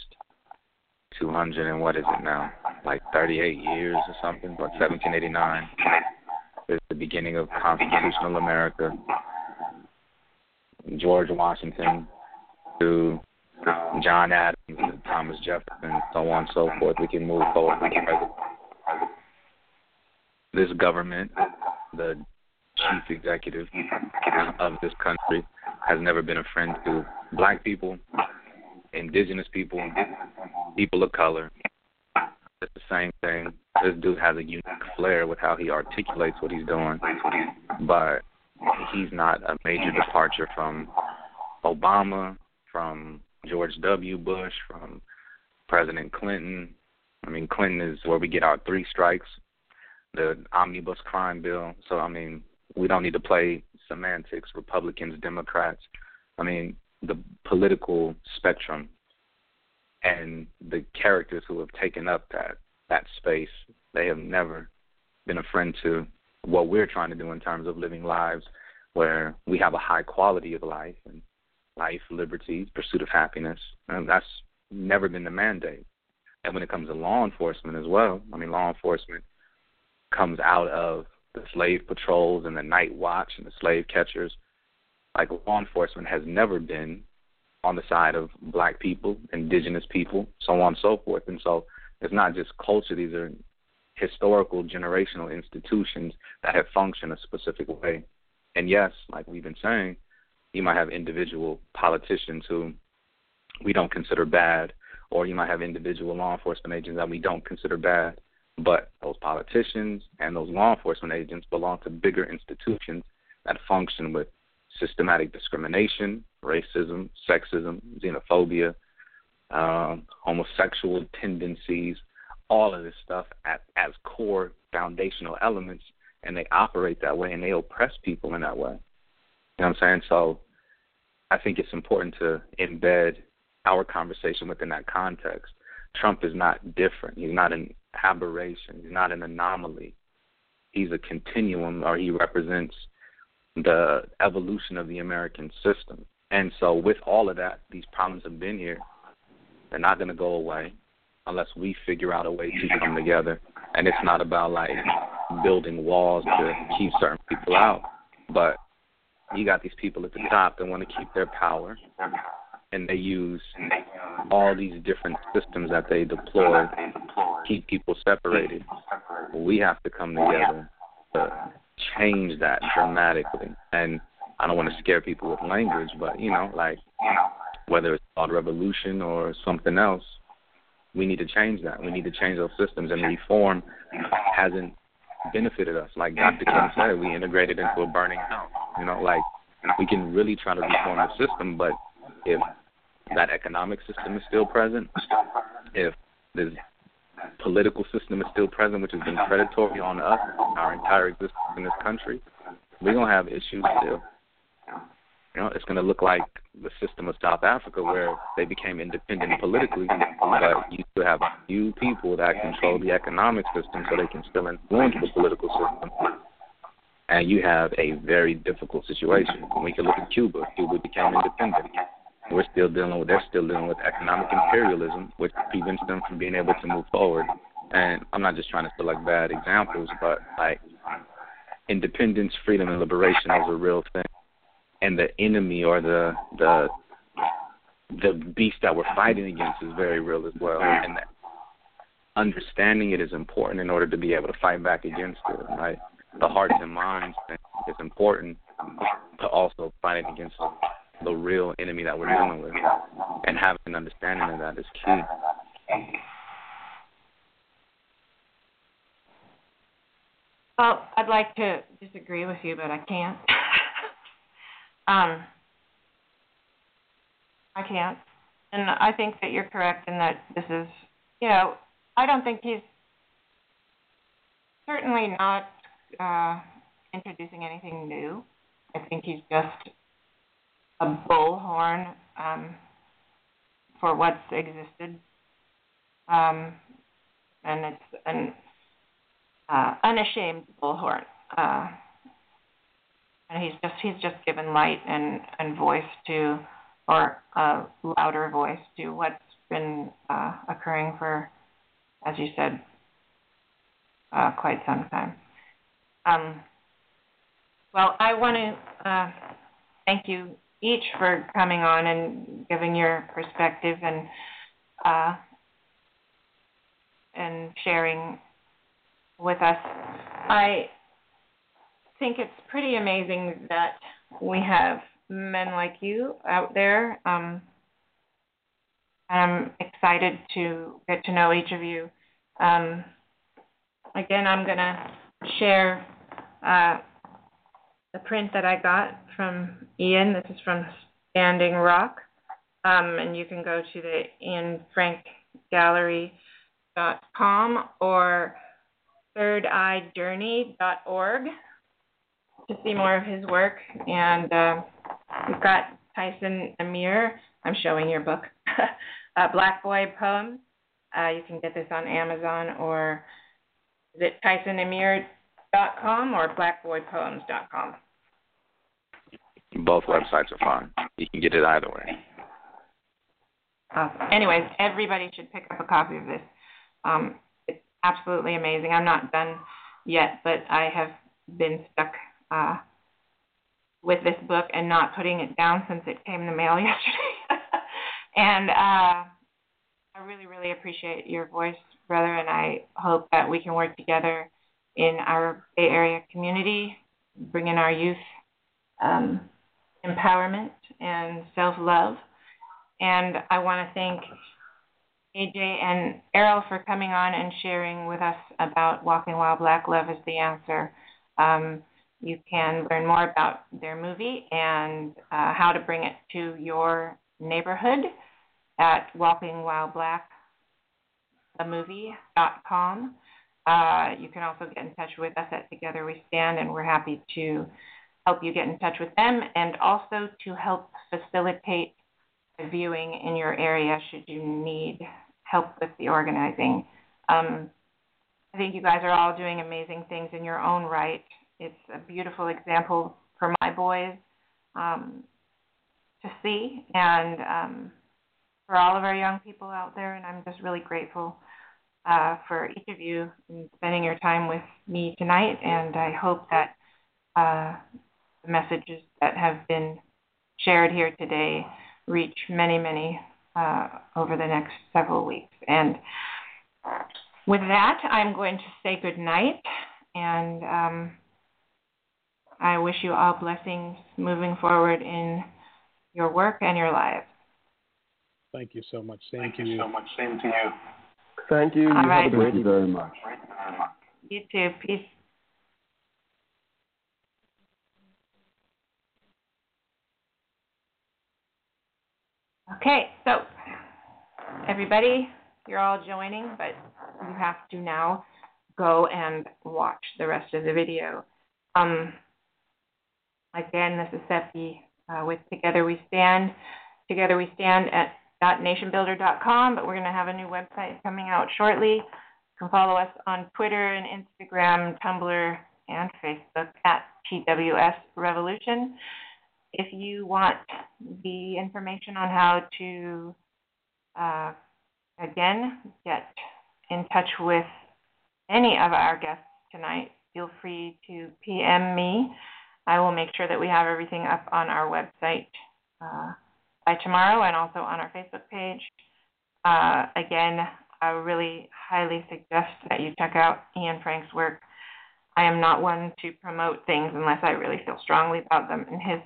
200 and what is it now? Like 38 years or something, but 1789 is the beginning of constitutional America. George Washington to John Adams Thomas Jefferson, so on and so forth. We can move forward This government, uh, the uh, chief executive of this country, has never been a friend to black people, indigenous people, people of color. It's the same thing. This dude has a unique flair with how he articulates what he's doing, but he's not a major departure from Obama, from George W. Bush, from President Clinton. I mean, Clinton is where we get our three strikes, the omnibus crime bill. So, I mean, we don't need to play semantics, Republicans, Democrats. I mean, the political spectrum and the characters who have taken up that that space, they have never been a friend to what we're trying to do in terms of living lives where we have a high quality of life and life, liberty, pursuit of happiness. And that's never been the mandate. And when it comes to law enforcement as well, I mean, law enforcement comes out of the slave patrols and the night watch and the slave catchers like law enforcement has never been on the side of black people, indigenous people, so on and so forth. And so it's not just culture, these are historical generational institutions that have functioned a specific way. And yes, like we've been saying, you might have individual politicians who we don't consider bad, or you might have individual law enforcement agents that we don't consider bad. But those politicians and those law enforcement agents belong to bigger institutions that function with systematic discrimination, racism, sexism, xenophobia, um, homosexual tendencies, all of this stuff at, as core foundational elements, and they operate that way and they oppress people in that way. You know what I'm saying? So I think it's important to embed our conversation within that context. Trump is not different. He's not an aberration. He's not an anomaly. He's a continuum, or he represents the evolution of the American system. And so, with all of that, these problems have been here. They're not going to go away unless we figure out a way to come together. And it's not about like building walls to keep certain people out, but you got these people at the top that want to keep their power, and they use all these different systems that they deploy keep people separated. We have to come together to change that dramatically. And I don't want to scare people with language, but you know, like whether it's called revolution or something else, we need to change that. We need to change those systems, and reform hasn't benefited us. Like Dr. King said, we integrated into a burning house. You know, like we can really try to reform the system, but if that economic system is still present, if the political system is still present, which has been predatory on us our entire existence in this country, we're gonna have issues still. You know, it's going to look like the system of South Africa where they became independent politically, but you still have a few people that control the economic system so they can still influence the political system. And you have a very difficult situation. We can look at Cuba. Cuba became independent. We're still dealing with, they're still dealing with economic imperialism, which prevents them from being able to move forward. And I'm not just trying to select bad examples, but like independence, freedom, and liberation is a real thing and the enemy or the the the beast that we're fighting against is very real as well, and understanding it is important in order to be able to fight back against it. Right, the hearts and minds is important, to also fighting against the real enemy that we're dealing with, and having an understanding of that is key. Well, I'd like to disagree with you, but I can't. [laughs] Um, I can't. And I think that you're correct in that this is, you know, I don't think he's certainly not uh, introducing anything new. I think he's just a bullhorn um, for what's existed, um, and it's an uh, unashamed bullhorn. Uh, and he's just he's just given light and and voice to or a louder voice to what's been uh, occurring for, as you said, uh, quite some time. Um, well, I want to uh, thank you each for coming on and giving your perspective and uh, and sharing with us. I think it's pretty amazing that we have men like you out there. Um, I'm excited to get to know each of you. Um, again, I'm going to share uh, the print that I got from Ian. This is from Standing Rock. Um, and you can go to the ianfrankgallery.com or thirdeyejourney.org to see more of his work. And uh, we've got Tyson Amir. I'm showing your book, [laughs] uh, Black Boy Poems. Uh, you can get this on Amazon or is it TysonAmir.com or BlackBoyPoems.com? Both websites are fine. You can get it either way. Awesome. Anyways, everybody should pick up a copy of this. Um, it's absolutely amazing. I'm not done yet, but I have been stuck uh, with this book and not putting it down since it came in the mail [laughs] yesterday. and uh, I really, really appreciate your voice, brother, and I hope that we can work together in our Bay Area community, bringing our youth um, empowerment and self love. And I want to thank AJ and Errol for coming on and sharing with us about Walking While Black Love is the Answer. Um, you can learn more about their movie and uh, how to bring it to your neighborhood at walkingwhileblackthemovie.com. Uh, you can also get in touch with us at Together We Stand, and we're happy to help you get in touch with them and also to help facilitate viewing in your area should you need help with the organizing. Um, I think you guys are all doing amazing things in your own right. It's a beautiful example for my boys um, to see, and um, for all of our young people out there. And I'm just really grateful uh, for each of you in spending your time with me tonight. And I hope that uh, the messages that have been shared here today reach many, many uh, over the next several weeks. And with that, I'm going to say good night, and um, I wish you all blessings moving forward in your work and your lives. Thank you so much. Same Thank to you you. so much. Same to you. Thank you. All you right. have a great Thank you very much. You too. Peace. Okay, so everybody, you're all joining, but you have to now go and watch the rest of the video. Um, again, this is Seppi uh, with Together We Stand. Together We Stand at nationbuilder.com, but we're going to have a new website coming out shortly. You can follow us on Twitter and Instagram, Tumblr, and Facebook at TWS Revolution. If you want the information on how to, uh, again, get in touch with any of our guests tonight, feel free to PM me. I will make sure that we have everything up on our website uh, by tomorrow and also on our Facebook page. Uh, again, I really highly suggest that you check out Ian Frank's work. I am not one to promote things unless I really feel strongly about them, and his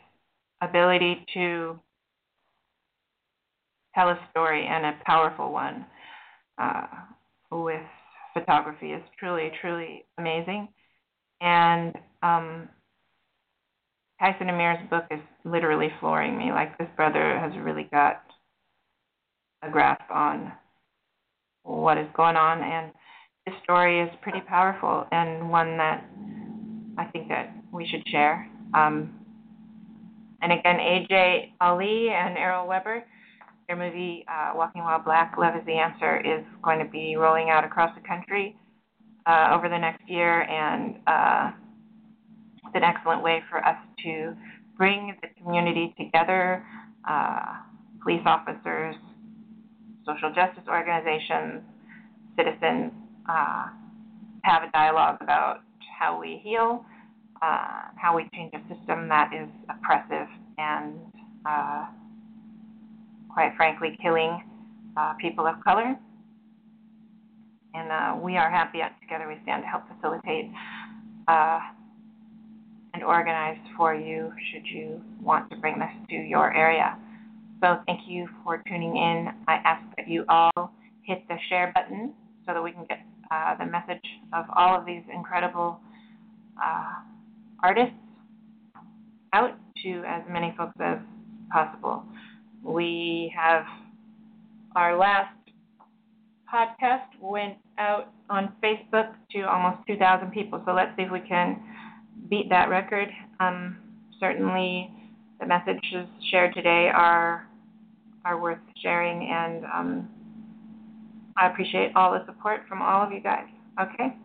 ability to tell a story and a powerful one uh, with photography is truly, truly amazing. And um, Tyson Amir's book is literally flooring me. Like this brother has really got a grasp on what is going on, and his story is pretty powerful and one that I think that we should share. Um, and again, AJ Ali and Errol Webber, their movie uh, Walking While Black, Love is the Answer, is going to be rolling out across the country uh, over the next year, and uh, it's an excellent way for us to bring the community together, uh, police officers, social justice organizations, citizens, uh, have a dialogue about how we heal, uh, how we change a system that is oppressive and, uh, quite frankly, killing uh, people of color. And uh, we are happy at Together We Stand to help facilitate uh, and organize for you should you want to bring this to your area. So thank you for tuning in. I ask that you all hit the share button so that we can get uh, the message of all of these incredible uh, artists out to as many folks as possible. We have our last podcast went out on Facebook to almost 2,000 people, so let's see if we can beat that record. Um, certainly, the messages shared today are are worth sharing, and um, I appreciate all the support from all of you guys. Okay.